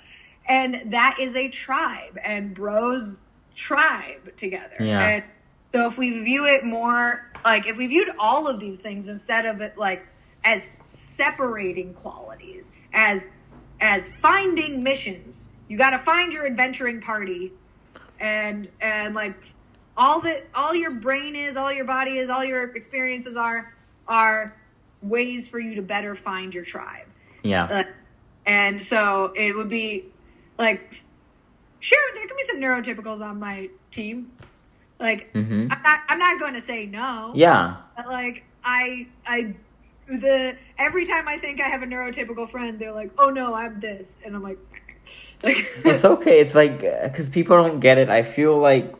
And that is a tribe and bros tribe together. Yeah. And so if we view it more like if we viewed all of these things instead of it like as separating qualities, as as finding missions. You got to find your adventuring party, and and like all that all your brain is, all your body is, all your experiences are are ways for you to better find your tribe. Yeah. Uh, and so it would be like, sure, there can be some neurotypicals on my team. Like, Mhm. I'm not I'm not going to say no. Yeah. But, like I I the every time I think I have a neurotypical friend, they're like, "Oh no, I'm this," and I'm like It's okay. It's like uh, because people don't get it. I feel like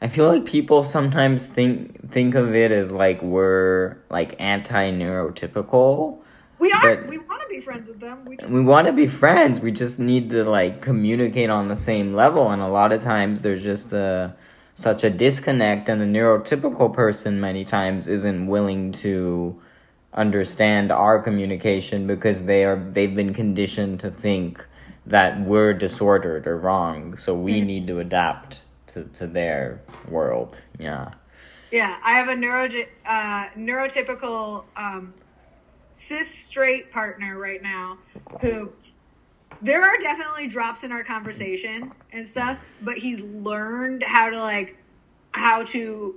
I feel like people sometimes think think of it as like we're like anti neurotypical. we are we want to be friends with them. We just We want to be friends. We just need to like communicate on the same level. And a lot of times there's just a such a disconnect, and the neurotypical person many times isn't willing to understand our communication because they are they've been conditioned to think that we're disordered or wrong. So we Mhm. need to adapt to, to their world. Yeah. yeah. I have a neuro uh, neurotypical um, cis straight partner right now who. There are definitely drops in our conversation and stuff, but he's learned how to like how to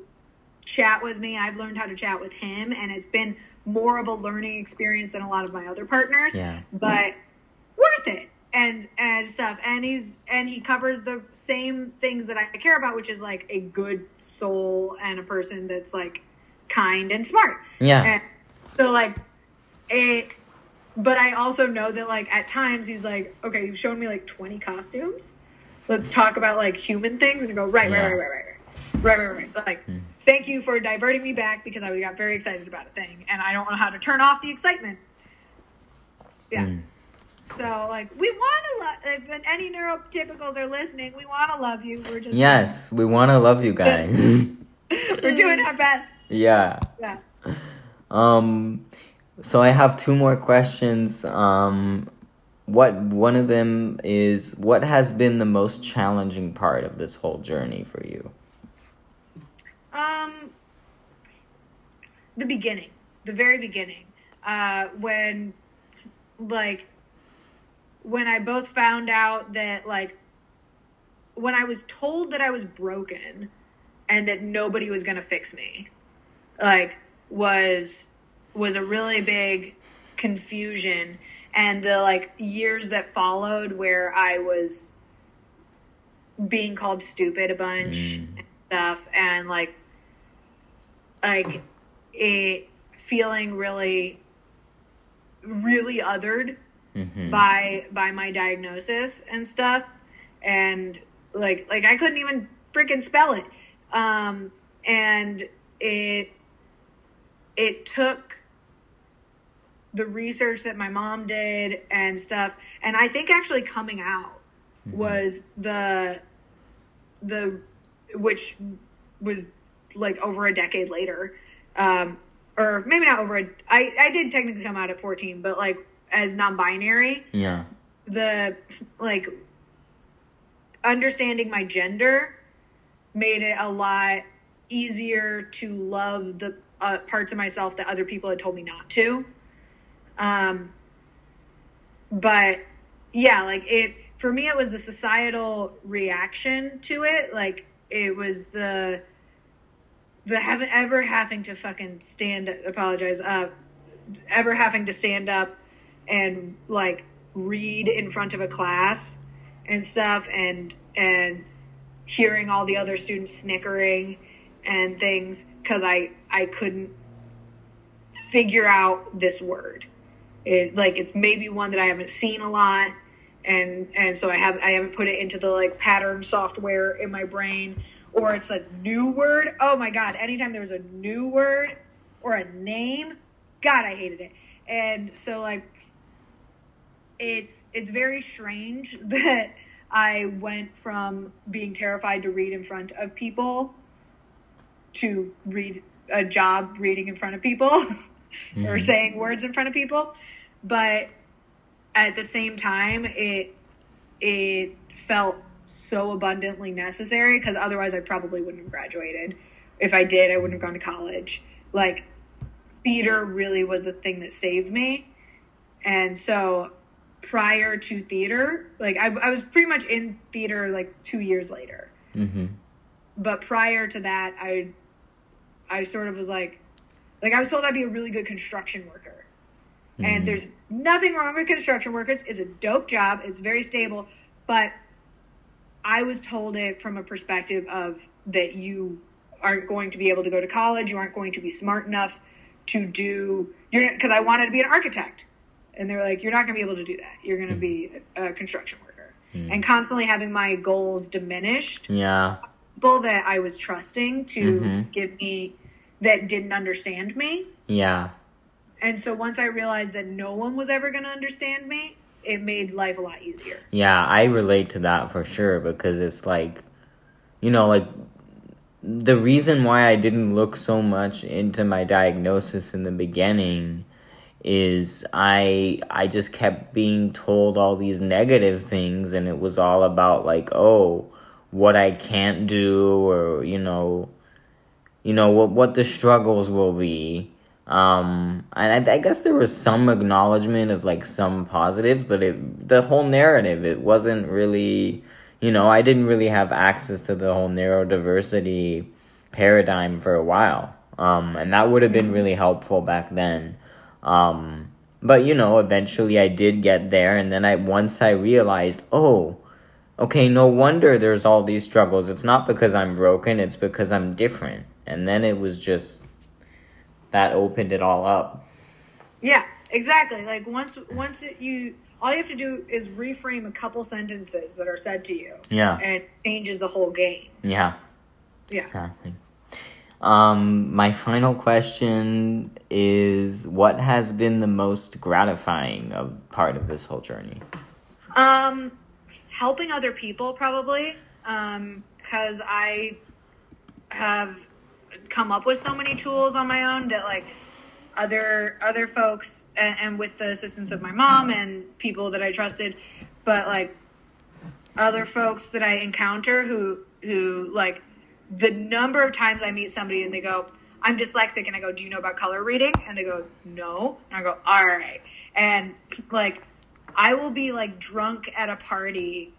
chat with me. I've learned how to chat with him, and it's been more of a learning experience than a lot of my other partners. Yeah. But worth it and and stuff. And he's and he covers the same things that I care about, which is like a good soul and a person that's like kind and smart. Yeah. And so like it but I also know that like at times he's like, okay, you've shown me like twenty costumes. Let's talk about like human things and go right, Yeah. right, right, right, right, right, right, right, right. Like, Hmm. thank you for diverting me back because I got very excited about a thing and I don't know how to turn off the excitement. Yeah. Mm. So like we want to love. If any neurotypicals are listening, we want to love you. We're just Yes, we want to love you guys. we're doing our best. yeah. Yeah. Um, so I have two more questions. Um, what one of them is what has been the most challenging part of this whole journey for you? Um, the beginning, the very beginning, uh, when, like, when I both found out that, like, when I was told that I was broken and that nobody was gonna fix me, like, was was a really big confusion, and the like years that followed where I was being called stupid a bunch Mm. and stuff and like like it feeling really really othered Mm-hmm. by by my diagnosis and stuff and like like I couldn't even freaking spell it um and it it took the research that my mom did and stuff and I think actually coming out was the the which was like over a decade later. Um, or maybe not over a, I, I did technically come out at 14, but like as non-binary, Yeah. the like understanding my gender made it a lot easier to love the uh, parts of myself that other people had told me not to. Um, but yeah, like it for me, it was the societal reaction to it. Like it was the the having ever having to fucking stand apologize uh ever having to stand up and like read in front of a class and stuff and and hearing all the other students snickering and things because I I couldn't figure out this word. It like it's maybe one that I haven't seen a lot and and so I have I haven't put it into the like pattern software in my brain or it's a new word. Oh my god, anytime there was a new word or a name, god I hated it. And so like it's it's very strange that I went from being terrified to read in front of people to read a job reading in front of people or mm-hmm. saying words in front of people. But at the same time, it it felt so abundantly necessary because otherwise I probably wouldn't have graduated. If I did, I wouldn't have gone to college. Like theater really was the thing that saved me. And so prior to theater, like I, I was pretty much in theater like two years later. Mm-hmm. But prior to that, I I sort of was like, like I was told I'd be a really good construction worker. And there's nothing wrong with construction workers. It's a dope job. It's very stable. But I was told it from a perspective of that you aren't going to be able to go to college. You aren't going to be smart enough to do you're because I wanted to be an architect, and they were like, "You're not going to be able to do that. You're going to be a, a construction worker." And constantly having my goals diminished, Yeah. people that I was trusting to Mhm. give me that didn't understand me. Yeah. And so once I realized that no one was ever going to understand me, it made life a lot easier. Yeah, I relate to that for sure because it's like, you know, like the reason why I didn't look so much into my diagnosis in the beginning is I I just kept being told all these negative things and it was all about like, oh, what I can't do or, you know, you know what what the struggles will be. Um and I, I guess there was some acknowledgement of like some positives but it the whole narrative it wasn't really you know i didn't really have access to the whole neurodiversity paradigm for a while. Um and that would have been really helpful back then um but you know eventually i did get there and then i once i realized oh okay, no wonder there's all these struggles. It's not because I'm broken, it's because I'm different. And then it was just that opened it all up. Yeah, exactly. Like once once it, you all you have to do is reframe a couple sentences that are said to you Yeah. and it changes the whole game. Yeah, Yeah. exactly. Um, my final question is what has been the most gratifying of part of this whole journey? Um helping other people probably um cuz I have come up with so many tools on my own that like other other folks and, and with the assistance of my mom and people that I trusted but like other folks that I encounter who who like the number of times I meet somebody and they go I'm dyslexic and I go do you know about color reading? And they go no. And I go all right. And like I will be like drunk at a party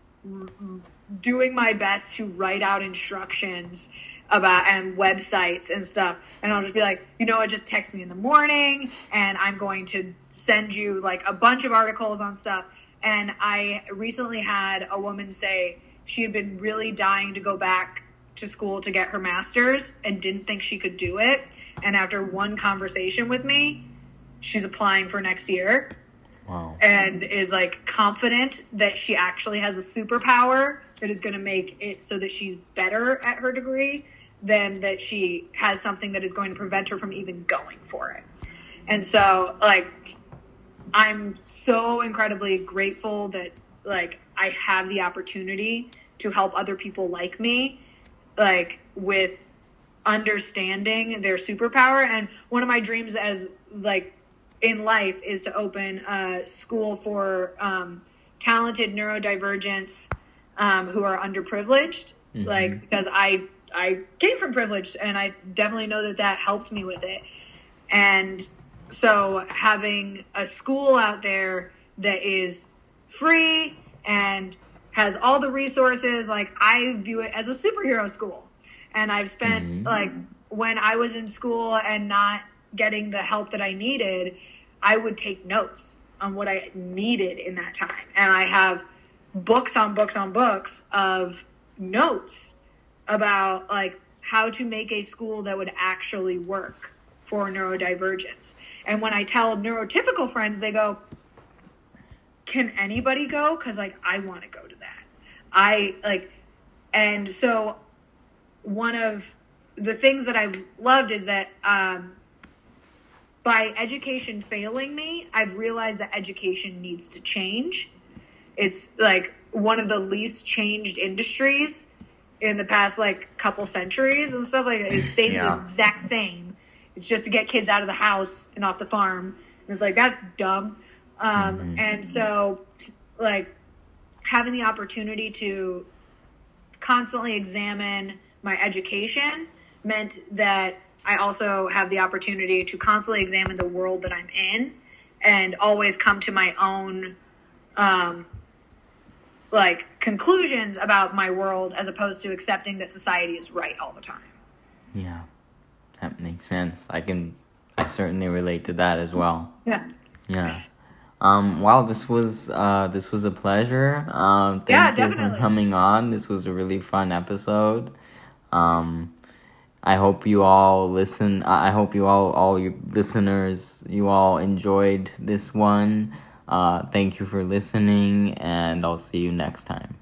doing my best to write out instructions about and websites and stuff. And i'll just be like you know what? Just text me in the morning and i'm going to send you like a bunch of articles on stuff. And i recently had a woman say she had been really dying to go back to school to get her master's and didn't think she could do it and after one conversation with me she's applying for next year Wow. and is like confident that she actually has a superpower that is going to make it so that she's better at her degree than that she has something that is going to prevent her from even going for it. And so like I'm so incredibly grateful that like I have the opportunity to help other people like me like with understanding their superpower. And one of my dreams as like in life is to open a school for um, talented neurodivergents um, who are underprivileged. Mm-hmm. Like because I I came from privilege, and I definitely know that that helped me with it. And so having a school out there that is free and has all the resources, like I view it as a superhero school. And I've spent mm-hmm. like when I was in school and not getting the help that I needed, I would take notes on what I needed in that time. And I have books on books on books of notes about like how to make a school that would actually work for neurodivergents. And when I tell neurotypical friends, they go, Can anybody go? Because like I want to go. I like, and so one of the things that I've loved is that um, by education failing me, I've realized that education needs to change. It's like one of the least changed industries in the past like couple centuries and stuff like it stayed yeah. the exact same it's just to get kids out of the house and off the farm. And it's like, that's dumb. Um, mm-hmm. And so, like, having the opportunity to constantly examine my education meant that I also have the opportunity to constantly examine the world that I'm in and always come to my own um, like conclusions about my world as opposed to accepting that society is right all the time. Yeah. That makes sense. I can, I certainly relate to that as well. Yeah. Yeah. Um, wow, this was uh, this was a pleasure. Um, thank yeah, you definitely. for coming on. This was a really fun episode. Um, I hope you all listen. I hope you all, all your listeners, you all enjoyed this one. Uh, thank you for listening, and I'll see you next time.